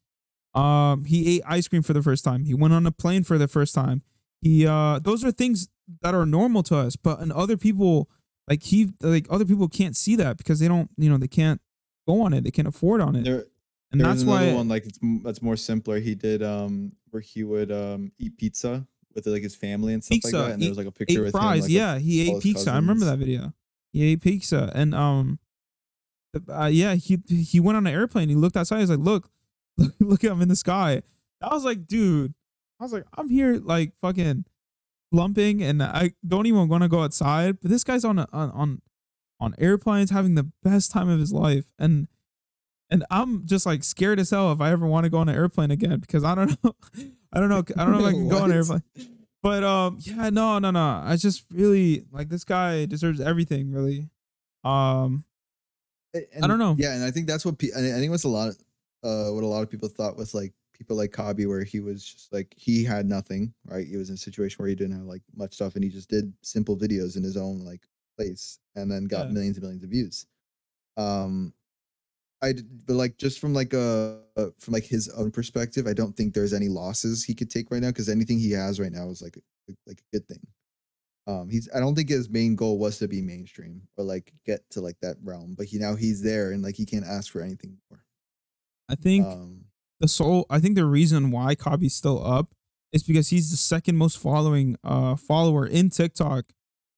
um, he ate ice cream for the first time. He went on a plane for the first time. He uh, those are things that are normal to us, but in other people, like he like other people can't see that because they don't, you know, they can't go on it. They can't afford on it. There, and there that's why one like it's, that's more simpler. He did um where he would um eat pizza with like his family and stuff Pizza. like that. And He there was like a picture with fries. him. Like, yeah, he ate pizza. I remember that cousins. video. He ate pizza, and um, uh, yeah, he he went on an airplane. He looked outside. He's like, look, look, look at him in the sky. I was like, dude, I was like, I'm here like fucking lumping, and I don't even want to go outside. But this guy's on a, on on on airplanes having the best time of his life, and and I'm just like scared as hell if I ever want to go on an airplane again because I don't know, I don't know, I don't know if I can go on an airplane. But um, yeah, no, no, no. I just really like this guy deserves everything, really. Um, And, don't know. Yeah, and I think that's what pe- I I think what's a lot of, uh what a lot of people thought was like people like Khaby, where he was just like he had nothing, right? He was in a situation where he didn't have like much stuff, and he just did simple videos in his own like place, and then got Yeah. millions and millions of views. Um, I but like just from like a uh, from like his own perspective, I don't think there's any losses he could take right now because anything he has right now is like like a good thing. Um, he's I don't think his main goal was to be mainstream or like get to like that realm, but he now he's there and like he can't ask for anything more. I think Um, the sole. I think the reason why Khaby's still up is because he's the second most following uh follower in TikTok,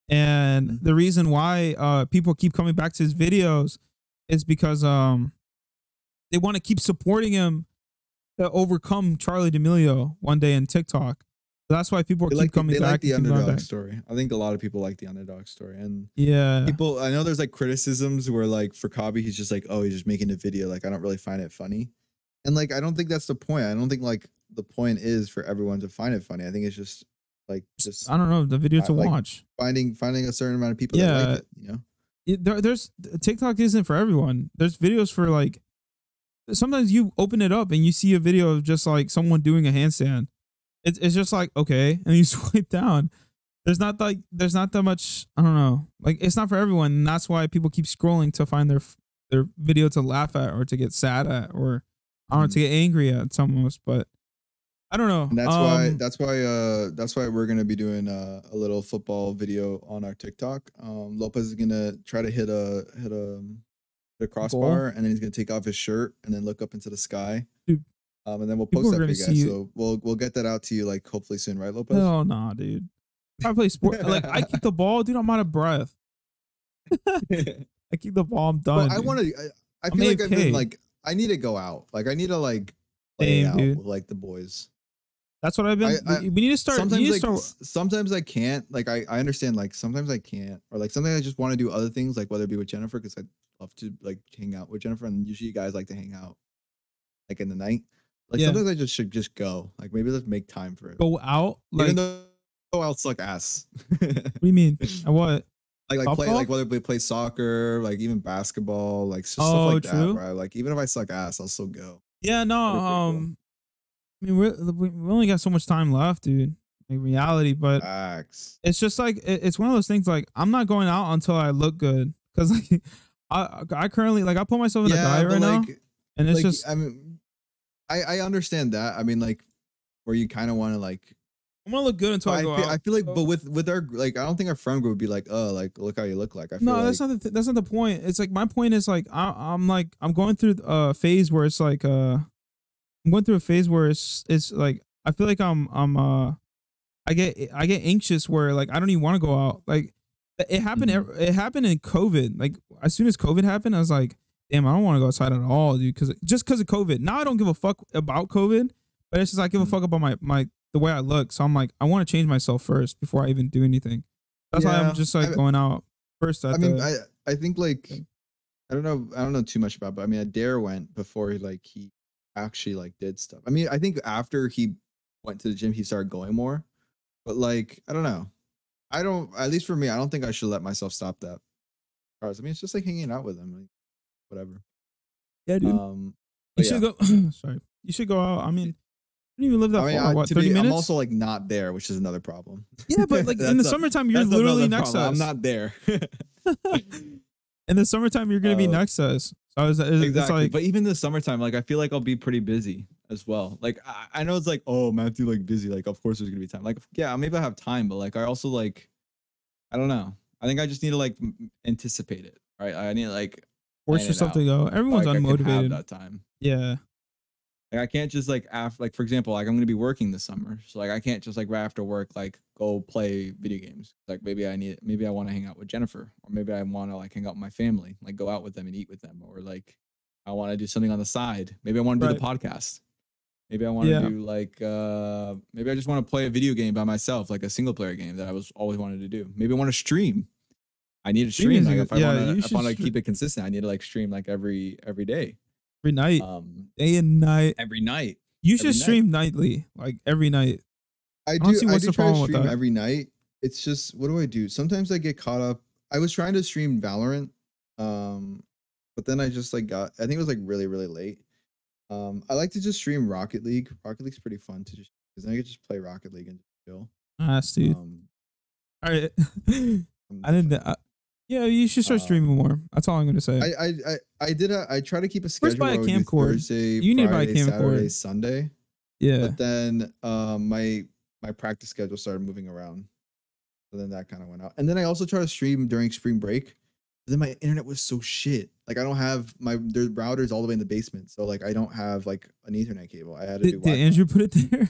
and Mhm. the reason why uh people keep coming back to his videos is because um they want to keep supporting him to overcome Charli D'Amelio one day in TikTok. So that's why people they keep like coming they back. like the and keep going underdog back. story. I think a lot of people like the underdog story, and Yeah, people I know there's like criticisms where like for Khaby he's just like oh he's just making a video like I don't really find it funny, and like I don't think that's the point. I don't think like the point is for everyone to find it funny. I think it's just like just I don't know the video to like- watch. finding finding a certain amount of people that Yeah. like it. You know. it, there, there's TikTok isn't for everyone. There's videos for like sometimes you open it up and you see a video of just like someone doing a handstand. It's it's just like okay, and you swipe down. There's not like there's not that much. I don't know. Like it's not for everyone, and that's why people keep scrolling to find their their video to laugh at or to get sad at or I don't know to mm-hmm. get angry at. It's almost, but I don't know. And that's why Um, that's why uh that's why we're gonna be doing uh, a little football video on our TikTok. Um, Lopez is gonna try to hit a hit a hit a crossbar, and then he's gonna take off his shirt and then look up into the sky. Dude, Um, and then we'll post that for you guys. you- So we'll we'll get that out to you like hopefully soon, right, Lopez? hell nah, dude. I play sport, like I kick the ball, dude. I'm out of breath. I kick the ball. I'm done. well, I want to. I, I I'm feel like I've been like I need to go out. Like I need to like play Same, out dude. with like the boys. That's what I've been. I- I- we need to start. Sometimes to like start. sometimes I can't. Like I I understand. Like sometimes I can't, or like sometimes I just want to do other things. Like whether it be with Jennifer, because I love to like hang out with Jennifer, and usually you guys like to hang out like in the night. Like Yeah. sometimes I just should just go. Like maybe let's make time for it. go out. Like, Even though I'll suck ass. What do you mean? I what? like like play like whether we play soccer, like even basketball, like Oh, stuff like true. that. Bro. Like even if I suck ass, I'll still go. Yeah, no. That'd be pretty cool. Um, I mean, we're, we we only got so much time left, dude. Like reality, but Facts. it's just like it, it's one of those things. Like I'm not going out until I look good, because like I I currently like I put myself in a diet right now, and it's like, just I mean, I I understand that. I mean, like, where you kind of want to like. I'm gonna look good until I I go feel, out. I feel like, but with with our like, I don't think our friend group would be like, oh, like look how you look like. I feel no, like, that's not the th- that's not the point. It's like my point is like I, I'm like I'm going through a phase where it's like uh I'm going through a phase where it's it's like I feel like I'm I'm uh I get I get anxious where like I don't even want to go out. Like it happened Mhm. it happened in COVID. Like as soon as COVID happened, I was like, damn, I don't want to go outside at all, dude. Cause just cause of COVID. Now I don't give a fuck about COVID, but it's just I give a Mhm. fuck about my my the way I look. So I'm like, I want to change myself first before I even do anything. That's why I'm just like I- going out first. I mean, the, I I think like I don't know I don't know too much about, but I mean, Adair went before he like he actually like did stuff. I mean, I think after he went to the gym, he started going more. But like, I don't know. I don't. At least for me, I don't think I should let myself stop that. I mean, it's just like hanging out with him, like whatever. yeah, dude. Um, you should yeah. go. sorry, you should go out. I mean, you don't even live that I mean, far. I, what to thirty be, minutes? I'm also like not there, which is another problem. yeah, but like in the a- summertime, you're literally next to us. I'm not there. in the summertime, you're gonna be Uh, next to us. So I was, it's, it's, it's like, but even the summertime, like I feel like I'll be pretty busy as well. Like I, I know it's like, oh Matthew, like busy. Like of course there's gonna be time. Like yeah, maybe I have time, but like I also like, I don't know. I think I just need to like anticipate it, right? I need to, like force yourself to go. Everyone's like, unmotivated. that time. Yeah, Like I can't just like after like for example, like I'm gonna be working this summer. So like I can't just like right after work like go play video games. Like maybe I need maybe I want to hang out with Jennifer or maybe I want to like hang out with my family, like go out with them and eat with them or like I want to do something on the side. Maybe I want to do the podcast. Maybe I want to Yeah. do like uh maybe I just want to play a video game by myself, like a single player game that I was always wanted to do. Maybe I want to stream. I need to stream. Like if I yeah, want to, I want to keep it consistent, I need to like stream like every every day. Every night, Um day and night. every night. You should every night. stream nightly, like every night. I don't do. see I what's do the try to problem with stream that. every night. It's just what do I do? Sometimes I get caught up. I was trying to stream Valorant, um, but then I just like got. I think it was like really really late. Um, I like to just stream Rocket League. Rocket League's pretty fun to just because then I could just play Rocket League and just chill. Ass, dude. Um, All right. I'm didn't. I, yeah, you should start Um, streaming more. That's all I'm gonna say. I, I I I did a I try to keep a schedule. First buy a where I would do camcord. Thursday, You need to buy a Friday, Saturday. Sunday. yeah. But then um my my practice schedule started moving around. So then that kind of went out. And then I also tried to stream during spring break. But then my internet was so shit. Like I don't have my their router's all the way in the basement. So like I don't have like an Ethernet cable. I had to do Did, did Andrew put it there?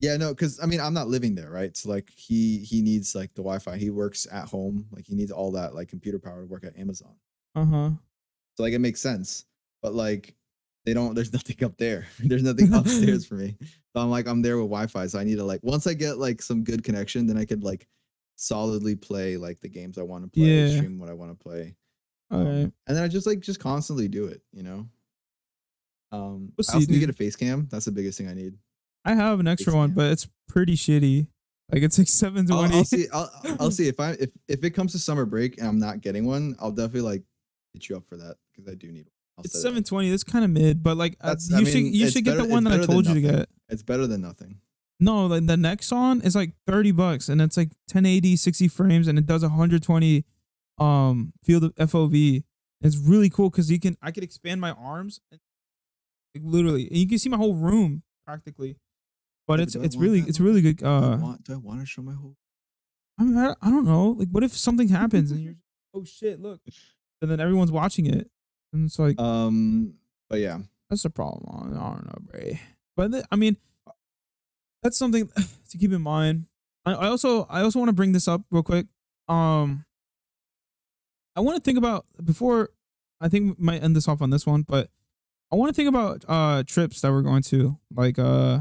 Yeah, no, because I mean I'm not living there, right? So like he he needs like the Wi-Fi. He works at home. Like he needs all that like computer power to work at Amazon. Uh huh. So like it makes sense. But like they don't there's nothing up there. there's nothing upstairs for me. So I'm like I'm there with Wi-Fi. So I need to like once I get like some good connection, then I could like solidly play like the games I want to play, Yeah. stream what I want to play. All Um, right. And then I just like just constantly do it, you know? Um We'll I also see, need to get a face cam. That's the biggest thing I need. I have an extra one, but it's pretty shitty. Like it's like seven I'll. I'll see I'll, I'll see if I if if it comes to summer break and I'm not getting one, I'll definitely like hit you up for that because I do need one. I'll It's set it up. seven twenty. That's kind of mid, but like uh, That's- you I should you should get better- the one that I told you to get. It's better than nothing. No, like the Nexon is like thirty bucks, and it's like 1080, 60 frames, and it does 120 um field of FOV. It's really cool because you can I could expand my arms, and, like literally, and you can see my whole room practically. But it's it's really it's really good. do, I Uh, want, do I want to show my whole? I mean, I, I don't know. Like, what if something happens and you're oh shit, look, and then everyone's watching it, and it's like Um, but yeah, that's a problem. I don't know, Bray. But I mean, that's something to keep in mind. I, I also I also want to bring this up real quick. Um, I want to think about before. I think we might end this off on this one, but I want to think about uh trips that we're going to. Like uh,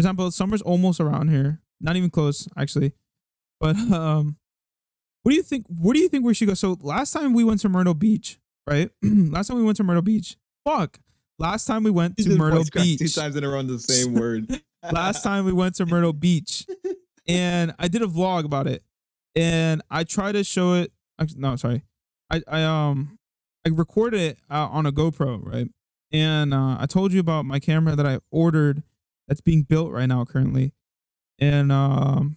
for example, summer's almost around here. Not even close, actually. But um, what do you think? Where do you think we should go? So last time we went to Myrtle Beach, right? last time we went to Myrtle Beach. Fuck. Last time we went to Myrtle Beach. two times in a row the same word. last time we went to Myrtle Beach, and I did a vlog about it, and I tried to show it. No, sorry, I I um I recorded it uh, on a GoPro, right? And uh, I told you about my camera that I ordered that's being built right now currently, and um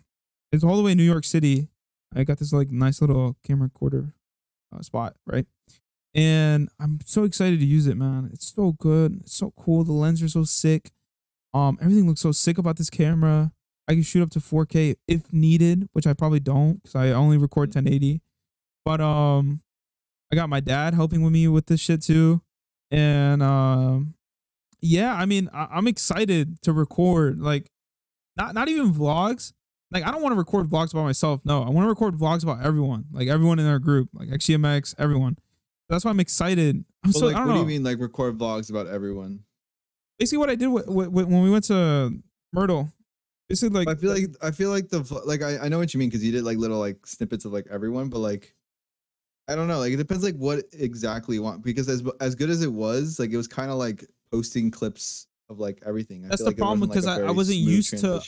it's all the way in New York City. I got this like nice little camera recorder uh, spot, right? And I'm so excited to use it, man. It's so good. It's so cool. The lens are so sick. Um, everything looks so sick about this camera. I can shoot up to 4K if needed, which I probably don't because I only record 1080. But um, I got my dad helping with me with this shit too, and um, yeah, I mean, I- I'm excited to record. Like, not not even vlogs. Like I don't want to record vlogs about myself. No, I want to record vlogs about everyone, like everyone in our group, like XGMX, everyone. That's why I'm excited. I'm Well, so like, I what don't do know. you mean like record vlogs about everyone? Basically, what I did wi- wi- when we went to Myrtle, basically like I feel like I feel like the like I, I know what you mean because you did like little like snippets of like everyone, but like I don't know, like it depends like what exactly you want because as as good as it was, like it was kind of like posting clips of like everything. I That's the like problem, wasn't, like, because I very wasn't used to-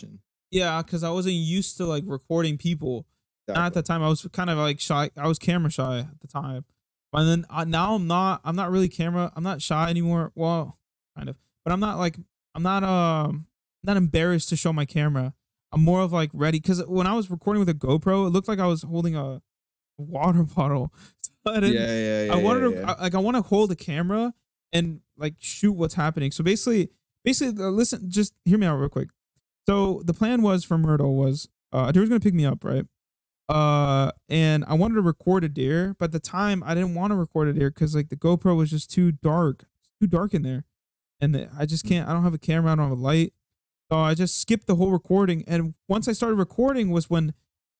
yeah, because I wasn't used to like recording people. And at the time, I was kind of like shy. I was camera shy at the time, but then uh, now I'm not. I'm not really camera. I'm not shy anymore. Well, kind of, but I'm not like I'm not um not embarrassed to show my camera. I'm more of like ready because when I was recording with a GoPro, it looked like I was holding a water bottle. So I Yeah, yeah, yeah. I wanted yeah, to yeah. I- like I want to hold a camera and like shoot what's happening. So basically, basically, uh, listen, just hear me out real quick. So the plan was for Myrtle was uh, Adair was gonna pick me up, right? Uh, and I wanted to record Adair, but at the time I didn't want to record Adair because like the GoPro was just too dark, too dark in there, and the- I just can't. I don't have a camera. I don't have a light, so I just skipped the whole recording. And once I started recording was when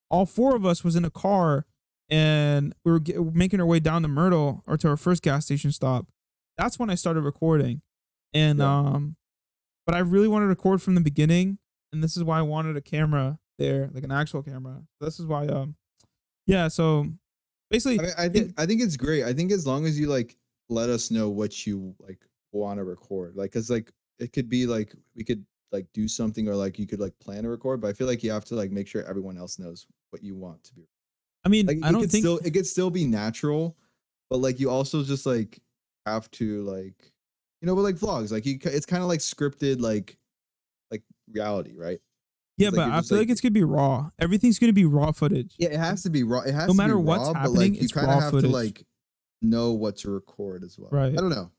all four of us was in a car and we were get, making our way down to Myrtle or to our first gas station stop. That's when I started recording, and Yeah. um, but I really wanted to record from the beginning, and this is why I wanted a camera there, like an actual camera. This is why um, yeah. So basically, I mean, I think I think it's great. I think as long as you like let us know what you like want to record, like, cause like it could be like we could like do something or like you could like plan to record, but I feel like you have to like make sure everyone else knows what you want to be. I mean, Like I don't think still it could still be natural, but like you also just like have to like you know, but like vlogs, like you, it's kind of like scripted, like like reality, right? yeah, it's but like I feel like- like it's gonna be raw. Everything's gonna be raw footage. Yeah, it has to be raw. It has No to matter be what's raw, but happening, like you kind of have footage. to like know what to record as well. Right. I don't know.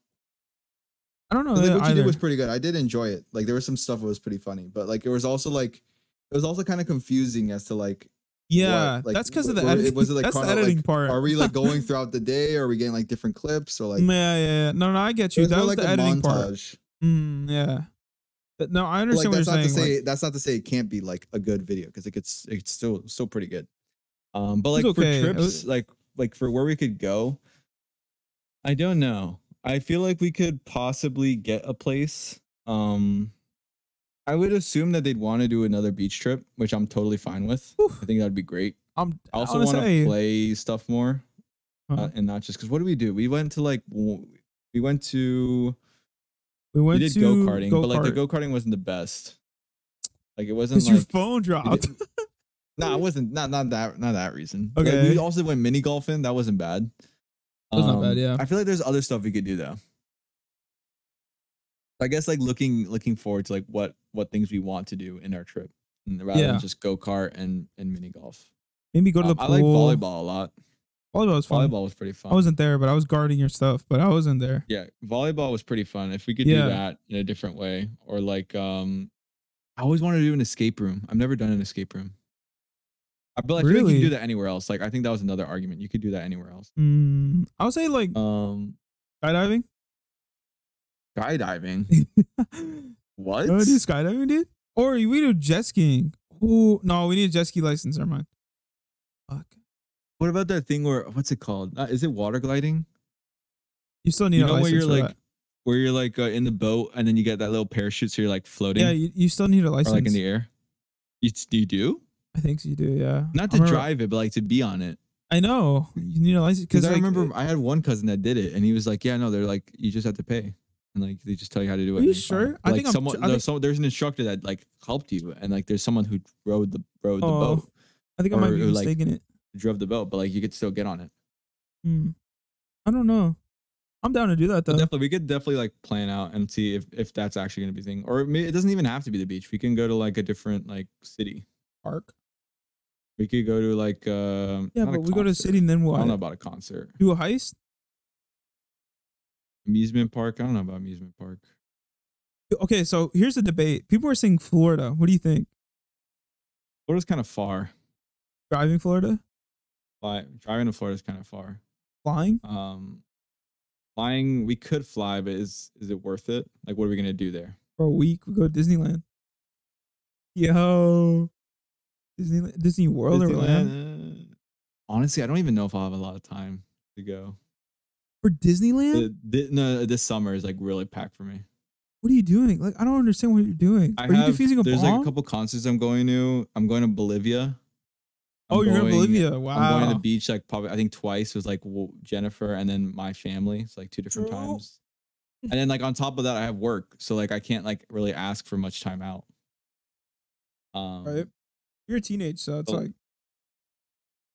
I don't know. like, what you did was pretty good. I did enjoy it. Like there was some stuff that was pretty funny, but like it was also like it was also kind of confusing as to like yeah, what, like, that's because of the editing. was it like that's the chrono- like, editing part. Are we like going throughout the day? Or are we getting like different clips or like? yeah, yeah, yeah. No, no, I get you. That was like the editing part. Mm, yeah. But no, I understand like what that's you're not to saying. say that's not to say it can't be like a good video because it gets it's still still pretty good. Um, but like okay. For trips, was- like like for where we could go i don't know i feel like we could possibly get a place um i would assume that they'd want to do another beach trip which i'm totally fine with Whew. i think that'd be great I'm i also want to play stuff more Uh-huh. uh, and not just because what did we do we went to like we went to we we went did to go-karting but like the go-kart. go-karting wasn't the best like it wasn't because your phone dropped. no, it wasn't not not that not that reason. Like, Okay. we also went mini golfing. That wasn't bad. Um, was not bad, yeah. I feel like there's other stuff we could do though. I guess like looking looking forward to like what what things we want to do in our trip, rather Yeah. than just go kart and and mini golf. Maybe go to the Um, pool. I like volleyball a lot. Volleyball was fun. Volleyball was pretty fun. I wasn't there, but I was guarding your stuff. But I wasn't there. yeah, volleyball was pretty fun. If we could Yeah. do that in a different way, or like um, I always wanted to do an escape room. I've never done an escape room. I- feel like you can do that anywhere else. Like I think that was another argument. You could do that anywhere else. Mm, I would say like Um, skydiving. Skydiving. What? wanna do skydiving, dude? Or we do jet skiing. Oh no, we need a jet ski license. Never mind. Fuck. What about that thing where what's it called? Uh, is it water gliding? You still need You a know license where you're for like that. where you're like uh, in the boat and then you get that little parachute so you're like floating Yeah, you, you still need a or license. like in the air. You, you do? I think so you do. Yeah. Not to drive it, but like to be on it. I know you need a license Because because I remember I had one cousin that did it, and he was like, "Yeah, no, they're like, you just have to pay, and like they just tell you how to do it." Are you you're fine." sure? I Like think I'm someone, I think- so there's an instructor that like helped you, and like there's someone who rode the rode the Oh, boat, I think I might be like, mistaken it. drove the boat, but like you could still get on it. Hmm. I don't know. I'm down to do that But though. definitely, we could definitely like plan out and see if if that's actually gonna be a thing, or it, doesn't even have to be the beach. We can go to like a different like city. Park. We could go to like um Yeah, but we go to concert. city and then what? I don't know about a concert, Do a heist? Amusement park. I don't know about amusement park. Okay, so here's the debate. People are saying Florida. What do you think? Florida's kind of far. Driving Florida? Fly, driving to Florida is kind of far. Flying? Um, flying, we could fly, but is is it worth it? Like, what are we gonna do there? For a week? We go to Disneyland. Yo, Disney Disney World or Land Honestly, I don't even know if I'll have a lot of time to go. For Disneyland. Uh, thi- no, this summer is like really packed for me. what are you doing? Like, I don't understand what you're doing. I are you defusing a bomb? there's bomb? like a couple concerts I'm going to. I'm going to Bolivia. oh, I'm you're in Bolivia. Wow. I'm going to the beach like probably I think twice It was like w- Jennifer and then my family. It's like two different True. times. And then like on top of that, I have work, so like I can't like really ask for much time out. Um, right. You're a teenage, so it's Oh, like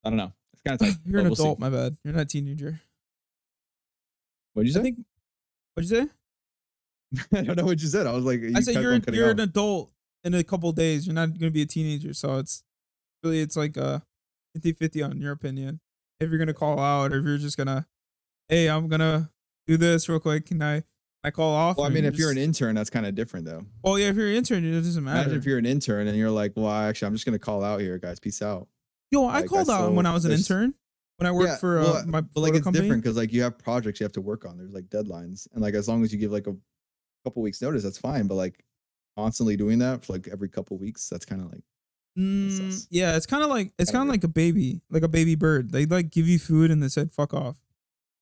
I don't know. It's kind of tight. you're an we'll see. adult. My bad. You're not a teenager. What'd you I say? think. What'd you say? I don't know what you said. I was like, I said you're an, you're off. an adult in a couple days. You're not going to be a teenager, so it's really it's like a 50-50 on your opinion. If you're gonna call out, or if you're just gonna, hey, I'm gonna do this real quick. Can I? I call off. Well, I mean, if you're an intern, that's kind of different though. oh yeah, if you're an intern, it doesn't matter. Imagine if you're an intern and you're like, well, actually, I'm just gonna call out here, guys. Peace out. Yo, I called out when I was an there's- intern. When I work Yeah, for uh, well, my But like, it's company. different because like you have projects you have to work on. There's like deadlines, and like as long as you give like a couple weeks notice, that's fine. But like constantly doing that for like every couple weeks, that's kind of like Mm, yeah, it's kind of like it's kind of like a baby, like a baby bird. They like give you food and they said fuck off.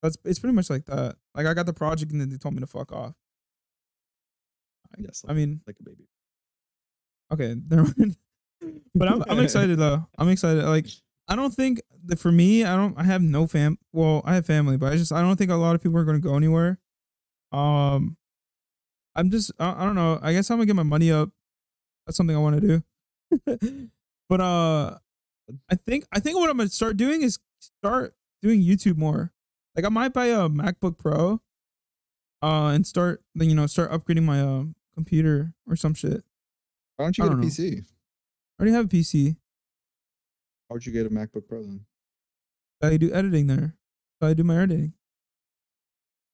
That's it's pretty much like that. Like I got the project and then they told me to fuck off. I- yes, I mean, like a baby. okay, never mind. but I'm I'm excited though. I'm excited. Like I don't think that for me, I don't. I have no fam. Well, I have family, but I just I don't think a lot of people are going to go anywhere. Um, I'm just I, I don't know. I guess I'm gonna get my money up. That's something I want to do. but uh, I think I think what I'm gonna start doing is start doing YouTube more. Like I might buy a MacBook Pro. Uh, and start then you know start upgrading my uh computer or some shit. Why don't you I get a don't know. PC? I already have a PC. Why would you get a MacBook Pro then? I do editing there. I do my editing.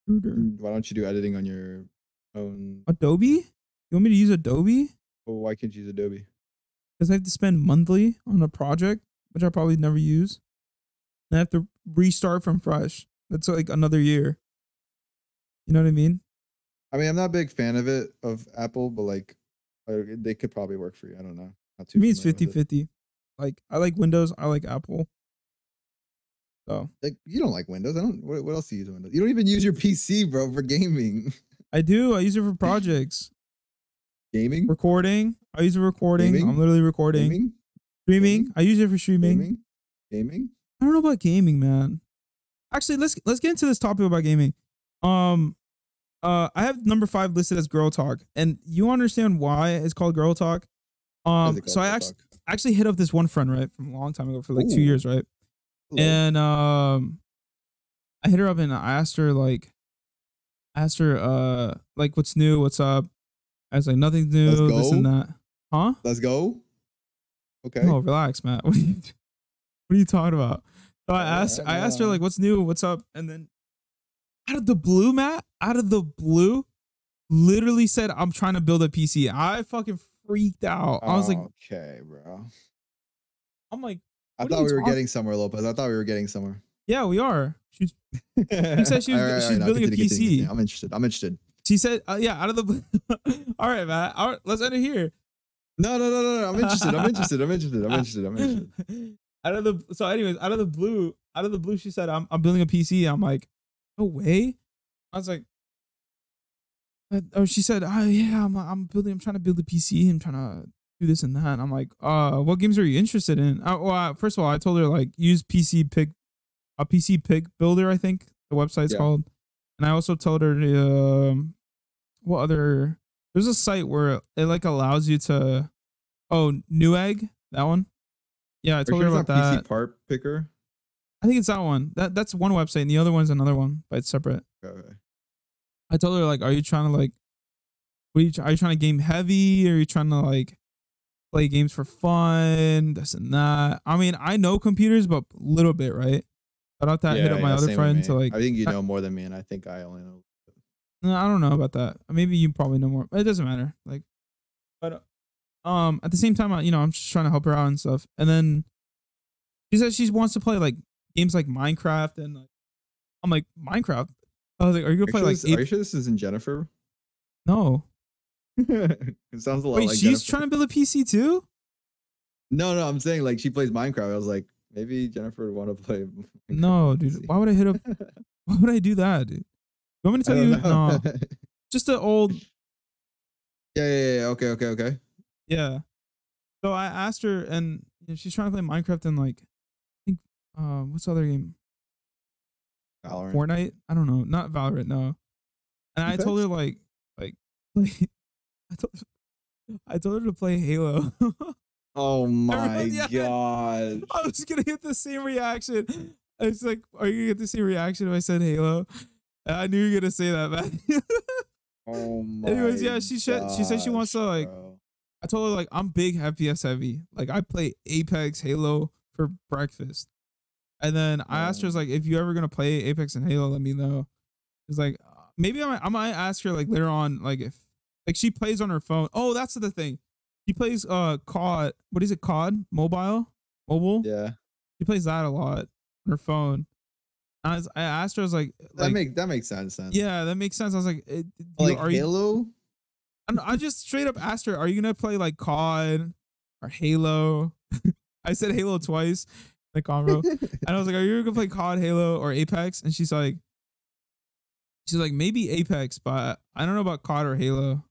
Why don't you do editing on your own? Adobe? You want me to use Adobe? Well, why can't you use Adobe? Because I have to spend monthly on a project, which I probably never use. And I have to restart from fresh. That's like another year. You know what I mean? I mean, I'm not a big fan of it of Apple, but like uh, they could probably work for you. I don't know. Not To too me, it's familiar 50 with it. 50. Like, I like Windows, I like Apple. So Like you don't like Windows. I don't. What, what else do you use Windows? You don't even use your PC, bro, for gaming. I do. I use it for projects. gaming. Recording. I use it for recording. Gaming? I'm literally recording. Gaming. Streaming. Gaming? I use it for streaming. Gaming. Gaming. I don't know about gaming, man. Actually, let's let's get into this topic about gaming. Um, uh, I have number five listed as girl talk, and you understand why it's called girl talk. Um, so I actually TikTok? actually hit up this one friend right from a long time ago for like two years, right? Hello. And um, I hit her up and I asked her like, asked her uh like what's new, what's up. I was like nothing new, this and that. Huh? Let's go. Okay. No, relax, Matt. What are you, what are you talking about? So I Uh, asked, I asked her uh. like, "What's new? What's up?" And then, out of the blue, Matt, out of the blue, literally said, "I'm trying to build a PC." I fucking freaked out. I was like, okay, bro. "I'm like, I thought we were getting somewhere, Lopez. I thought we were getting somewhere. yeah, we are." She's, said she was- she's building a PC. I'm interested. I'm interested. she said, uh, "Yeah, out of the blue." All right, man. All right, let's end it here. No, no, no, no, no. I'm interested. I'm interested. I'm interested. I'm interested. I'm interested. out of the so, anyways, out of the blue, out of the blue, she said, "I'm I'm building a PC." I'm like, "No way!" I was like, uh, "Oh," she said, "Oh yeah, I'm I'm building. I'm trying to build a PC. I'm trying to do this and that." And I'm like, "Uh, what games are you interested in?" Uh, well, uh, first of all, I told her like use PC pick, a PC pick builder. I think the website's Yeah. called, and I also told her um, what other. There's a site where it like allows you to, oh, Newegg, that one. Yeah, I told her about that. PC part picker. I think it's that one. That that's one website, and the other one's another one, but it's separate. Okay. I told her like, are you trying to like, what are you, are you trying to game heavy? Or are you trying to like play games for fun? This and that. I mean, I know computers, but a little bit, right? I'd have to hit up my other friend to like. I think you know more than me, and I think I only know. No, I don't know about that. Maybe you probably know more. It doesn't matter. Like, but um, at the same time, I- you know, I'm just trying to help her out and stuff. And then she said she wants to play like games like Minecraft and like, I'm like Minecraft. I was like, are you gonna you, play sure like this, are you sure this isn't Jennifer? no? it sounds a lot Wait, like she's Jennifer. trying to build a PC too? No, no, I'm saying like she plays Minecraft. I was like, maybe Jennifer would want to play. Minecraft No, dude. Why would I hit up? Why would I do that, dude? You want me to tell you? know. No, just an old. yeah, yeah, yeah. Okay, okay, okay. Yeah. So I asked her, and you know, she's trying to play Minecraft and like, I think, uh, what's the other game? Valorant. Fortnite? I don't know. Not Valorant. No. And I told her like, like, like, I told, I told her to play Halo. Oh my god. I was gonna get the same reaction. I was like, "Are you gonna get the same reaction if I said Halo?" And I knew you were gonna say that, man. Oh my. Anyways, yeah, she said- she said she wants to, like, bro. I told her like I'm big FPS heavy. Like I play Apex, Halo for breakfast. And then I asked her, I was like, if you ever gonna play Apex and Halo, let me know. It's like uh, maybe I might, I might ask her like later on, like if like she plays on her phone. Oh, that's the thing. She plays uh COD. What is it? COD mobile, mobile. Yeah, She plays that a lot on her phone. I, was, I asked her, I was like, that like makes that makes sense. Then. yeah, that makes sense. I was like, eh, do you- like are you? Halo. I I just straight up asked her, "Are you gonna play like COD or Halo?" I said Halo twice, the combo, and I was like, "Are you gonna play COD, Halo, or Apex?" And she's like, "She's like maybe Apex, but I don't know about COD or Halo."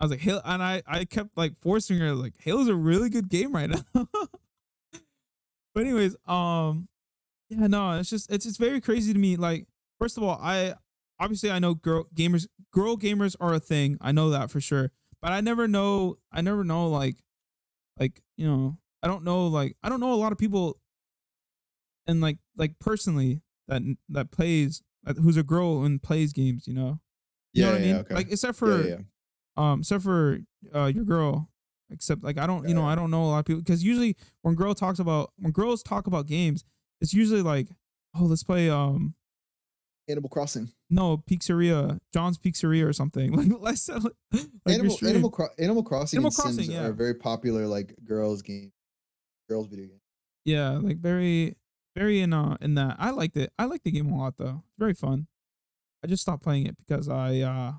I was like, "Halo," and I I kept like forcing her like, "Halo's a really good game right now." but anyways, um, yeah, no, it's just it's it's very crazy to me. Like, first of all, I obviously I know girl gamers girl gamers are a thing. I know that for sure. But I never know I never know like like, you know, I don't know like I don't know a lot of people and like like personally that that plays who's a girl and plays games, you know. You know what I mean? okay. Like except for yeah, yeah. um except for uh your girl except like i don't you know i don't know a lot of people because usually when girl talks about when girls talk about games it's usually like oh let's play um Animal Crossing. no pizzeria john's pizzeria or something like let's like Animal. Animal, Cro- Animal Crossing Animal Crossing, yeah. are very popular like girls game, girls video game. yeah like very very in uh in that i liked it. I like the game a lot though. It's very fun. I just stopped playing it because i uh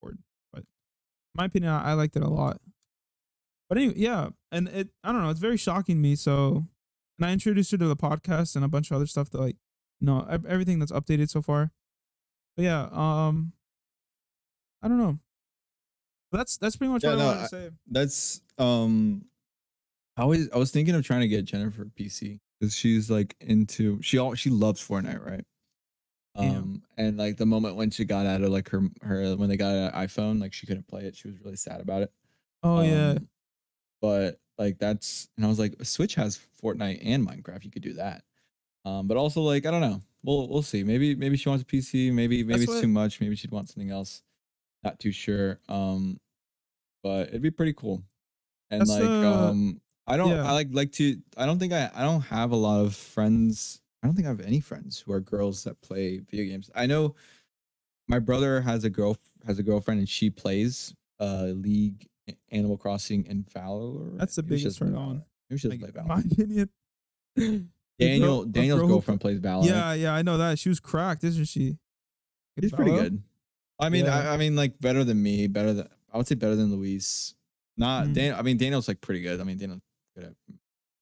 bored but in my opinion i, I liked it a lot. But anyway yeah and it i don't know it's very shocking to me so and i introduced her to the podcast and a bunch of other stuff that like you know everything that's updated so far. But yeah um i don't know. That's that's pretty much Yeah, what i no, wanted to say. That's um I was I was thinking of trying to get Jennifer PC because she's like into she all she loves Fortnite, right? Um and like the moment when she got out of like her her when they got an iPhone, like she couldn't play it. She was really sad about it. oh yeah Um, But like that's and I was like, Switch has Fortnite and Minecraft. You could do that. Um, but also like I don't know. We'll we'll see. Maybe maybe she wants a PC. Maybe maybe That's it's what- too much. Maybe she'd want something else. Not too sure. Um, but it'd be pretty cool. And That's like um, I don't yeah. I like like to I don't think I I don't have a lot of friends. I don't think I have any friends who are girls that play video games. I know my brother has a girl has a girlfriend and she plays uh League, Animal Crossing, and Valorant. That's the biggest turn on. Valorant. Maybe she like, play in my opinion girl- Daniel Daniel's girl who- girlfriend plays Valorant. Yeah, yeah, I know that. She was cracked, isn't she? He's pretty good. I mean, Yeah. I, I mean, like better than me. Better than I would say better than Luis. Not Mm. Dan. I mean, Daniel's like pretty good. I mean, Daniel's good at.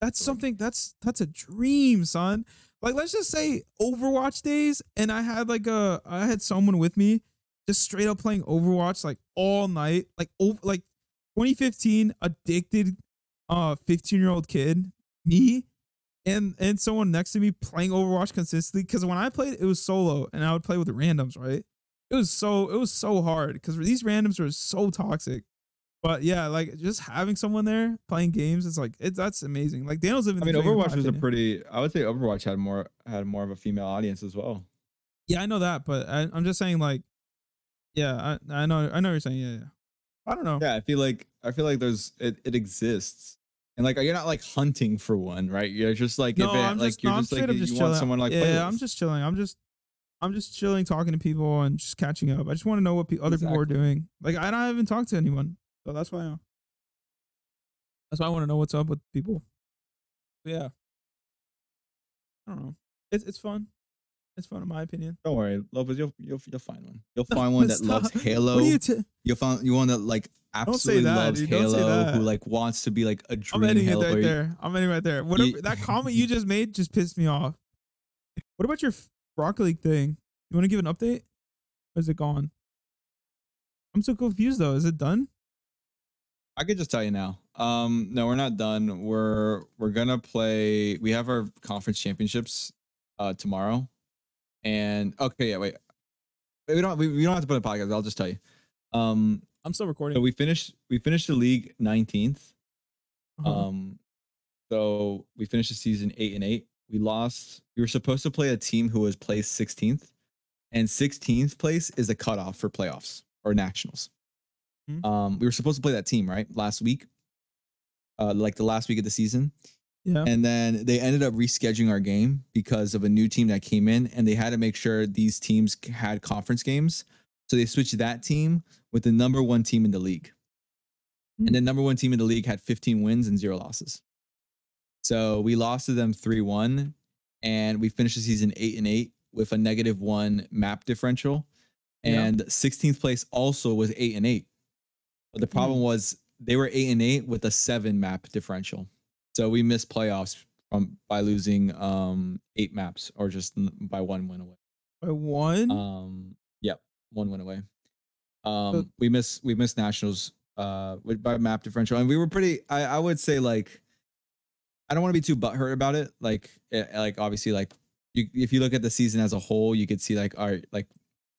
That's something that's that's a dream, son. Like let's just say Overwatch days and I had like a I had someone with me just straight up playing Overwatch like all night, like over like 2015 addicted uh 15-year-old kid, me and and someone next to me playing Overwatch consistently cuz when I played it was solo and I would play with the randoms, right? It was so it was so hard cuz these randoms were so toxic. But yeah, like just having someone there playing games, it's like it, that's amazing. Like Daniel's living. I mean, dream, in my Overwatch was a pretty. I would say Overwatch had more had more of a female audience as well. Yeah, I know that, but I, I'm just saying, like, yeah, I, I know, I know what you're saying. Yeah, yeah. I don't know. Yeah, I feel like I feel like there's it, it exists, and like you're not like hunting for one, right? You're just like no, I'm like just, you're no, I'm just like straight up you just want chilling. someone like yeah, I'm just chilling. I'm just, I'm just chilling, talking to people and just catching up. I just want to know what pe- other people are doing. Like, I don't even talk to anyone, so that's why. I, that's why I want to know what's up with people. But yeah, I don't know. It's it's fun. It's fun in my opinion. Don't worry, Lopez. You'll you'll you'll find one. You'll find one that loves Halo. What are you t- You'll find you one that like absolutely that, loves dude. Halo, who like wants to be like a I'm dream ending it right player. there. I'm ending right there. Whatever You- that comment you just made just pissed me off. What about your broccoli thing? You want to give an update? Or is it gone? I'm so confused though. Is it done? I could just tell you now. Um, no, we're not done. We're we're gonna play. We have our conference championships uh tomorrow, and okay, yeah, wait. We don't we, we don't have to put a podcast. I'll just tell you. Um, I'm still recording. so we finished we finished the league 19th. Uh-huh. Um, so we finished the season eight and eight. We lost. We were supposed to play a team who was placed 16th, and 16th place is a cutoff for playoffs or nationals. Hmm. Um, we were supposed to play that team right last week, uh, like the last week of the season, yeah. and then they ended up rescheduling our game because of a new team that came in, and they had to make sure these teams had conference games. So they switched that team with the number one team in the league. Hmm. And the number one team in the league had 15 wins and zero losses. So we lost to them 3 1, and we finished the season 8 and 8 with a negative one map differential. Yeah. And 16th place also was 8 and 8. But the problem Hmm. was they were 8 and 8 with a 7 map differential. So we missed playoffs from by losing um 8 maps or just by one win away. By one. Um, yep, one went away. Um, we miss we missed nationals uh with by map differential, and we were pretty. I I would say like, I don't want to be too butthurt about it. Like eh, like obviously like you if you look at the season as a whole, you could see like all right like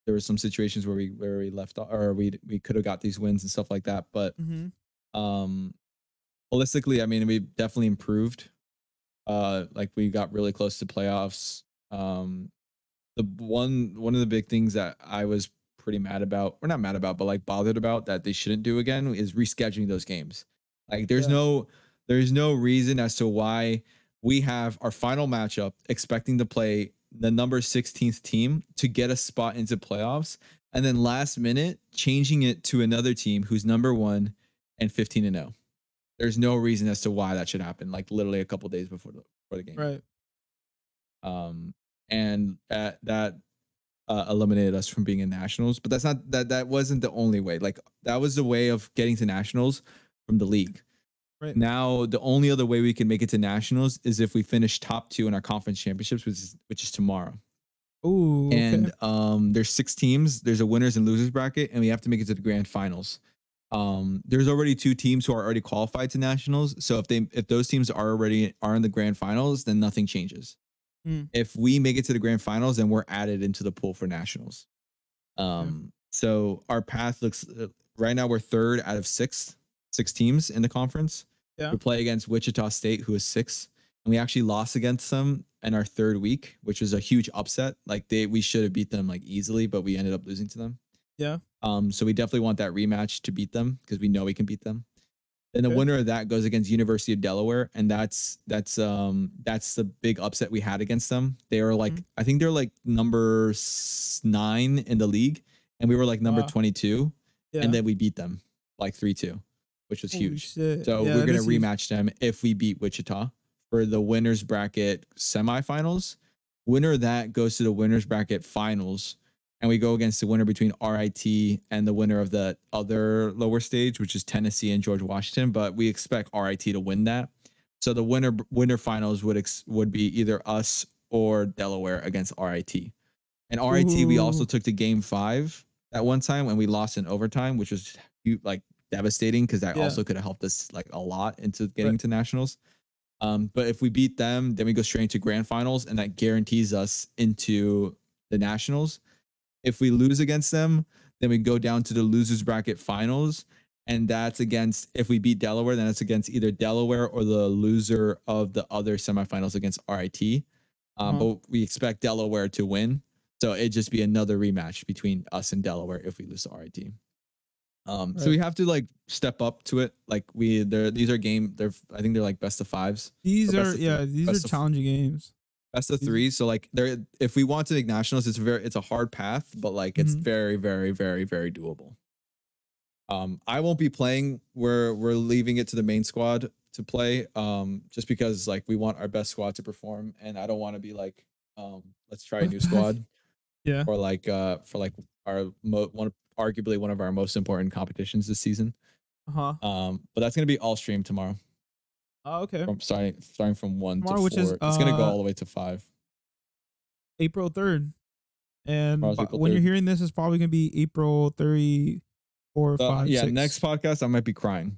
there were some situations where we where we left or we we could have got these wins and stuff like that, but mm-hmm. um holistically i mean we definitely improved uh like we got really close to playoffs um the one one of the big things that i was pretty mad about or not mad about but like bothered about that they shouldn't do again is rescheduling those games like there's Yeah. no there's no reason as to why we have our final matchup expecting to play the number 16th team to get a spot into playoffs and then last minute changing it to another team who's number one and 15 and 0. There's no reason as to why that should happen. Like literally a couple days before the before the game. Right. Um, and uh, that uh, eliminated us from being in nationals. But that's not that that wasn't the only way. Like that was the way of getting to nationals from the league. Right. Now the only other way we can make it to nationals is if we finish top two in our conference championships, which is which is tomorrow. Ooh. Okay. And um, there's six teams. There's a winners and losers bracket, and we have to make it to the grand finals. Um, there's already two teams who are already qualified to nationals. So if they if those teams are already are in the grand finals, then nothing changes. Hmm. If we make it to the grand finals, then we're added into the pool for nationals. Um, so our path looks right now we're third out of six six teams in the conference. Yeah. We play against Wichita State, who is six, and we actually lost against them in our third week, which was a huge upset. Like they we should have beat them like easily, but we ended up losing to them. Yeah. Um, so we definitely want that rematch to beat them because we know we can beat them. Then the Okay. winner of that goes against University of Delaware, and that's that's um that's the big upset we had against them. They were like Mhm. I think they're like number nine in the league, and we were like number Wow. twenty two, yeah. and then we beat them like three two, which was huge. shit. So Yeah, we're gonna is huge. rematch them if we beat Wichita for the winners bracket semifinals. Winner of that goes to the winners bracket finals, and we go against the winner between RIT and the winner of the other lower stage, which is Tennessee and George Washington. But we expect RIT to win that. So the winner winner finals would ex, would be either us or Delaware against RIT. And RIT we also took to game five at one time when we lost in overtime, which was like devastating because that Yeah. also could have helped us like a lot into getting Right. to nationals. Um, but if we beat them, then we go straight into grand finals, and that guarantees us into the nationals. If we lose against them, then we go down to the losers bracket finals, and that's against if we beat Delaware, then it's against either Delaware or the loser of the other semifinals against RIT. Um, Uh-huh. But we expect Delaware to win, so it'd just be another rematch between us and Delaware if we lose to RIT. Um, so we have to like step up to it. Like we, they're these are game. They're I think they're like best of fives, These are yeah. three. These are challenging games. best of These- three. So like there, if we want to make nationals, it's very it's a hard path, but like it's Mhm. very very very very doable. Um, I won't be playing. We're we're leaving it to the main squad to play. Um, just because like we want our best squad to perform, and I don't want to be like um, let's try a new squad. Yeah. Or like uh for like our mo- one arguably one of our most important competitions this season. Uh huh. Um, but that's gonna be all stream tomorrow. Oh, okay. From starting starting from one Tomorrow, to which four. is, it's gonna go uh, all the way to five. April third. And Tomorrow's bu- April when you're hearing this, it's probably gonna be April thirty four, Uh, five, yeah, six. next podcast I might be crying.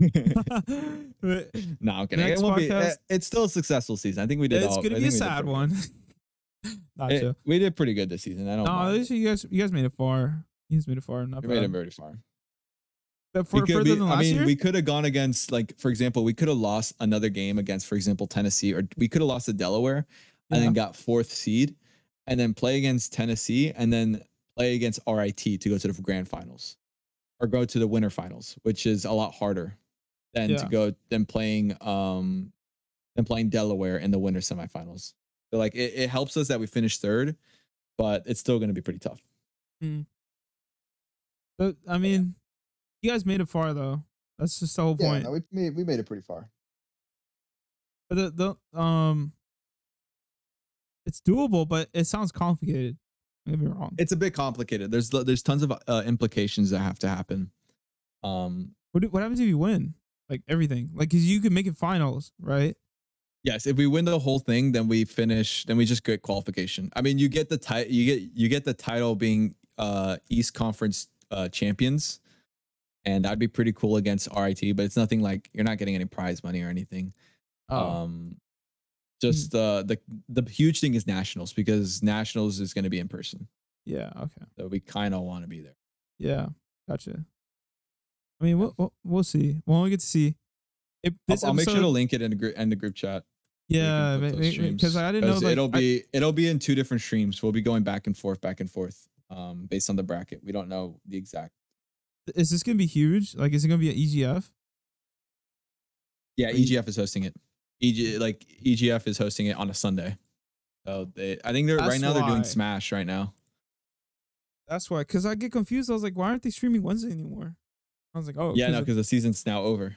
No, I'm kidding. Next it won't be, podcast- eh, it's still a successful season. I think we did. it's all, gonna I be a think we did sad one. Not It- we did pretty good this season. I don't. No, at least you guys, you guys made it far. Guys made it far. Not we made it very far. But for, further be- than last I mean, year. we could have gone against, like, for example, we could have lost another game against, for example, Tennessee, or we could have lost to Delaware and Yeah. then got fourth seed, and then play against Tennessee, and then play against RIT to go to the grand finals, or go to the winter finals, which is a lot harder than Yeah. to go than playing um than playing Delaware in the winter semifinals. So like it, it helps us that we finished third, but it's still going to be pretty tough. But I mean, you guys made it far though. That's just the whole Yeah, point. no, we made we made it pretty far. But the, the um, it's doable, but it sounds complicated. Don't get me wrong. It's a bit complicated. There's there's tons of uh, implications that have to happen. Um, What do- what happens if you win? Like everything, like because you can make it finals, right? Yes, if we win the whole thing, then we finish. Then we just get qualification. I mean, you get the title. You get you get the title being uh East Conference uh champions, and that'd be pretty cool against RIT. But it's nothing like you're not getting any prize money or anything. Oh, Um, just the the the huge thing is nationals because nationals is going to be in person. yeah, okay, So we kind of want to be there. yeah, gotcha. I mean, we'll we'll, we'll see. We'll get to see. If I'll, this I'll make sure to link it in the group in the group chat. we Yeah, put those streams, because I didn't know Like, it'll I- be it'll be in two different streams. We'll be going back and forth, back and forth, um, based on the bracket. We don't know the exact. is this gonna be huge? Like, is it gonna be an EGF? Yeah, EGF is hosting it. EG like EGF is hosting it on a Sunday. So they, I think they're right That's now they're doing Smash right now. That's why. Because I get confused. I was like, why aren't they streaming Wednesday anymore? I was like, oh, yeah, no, because the season's now over.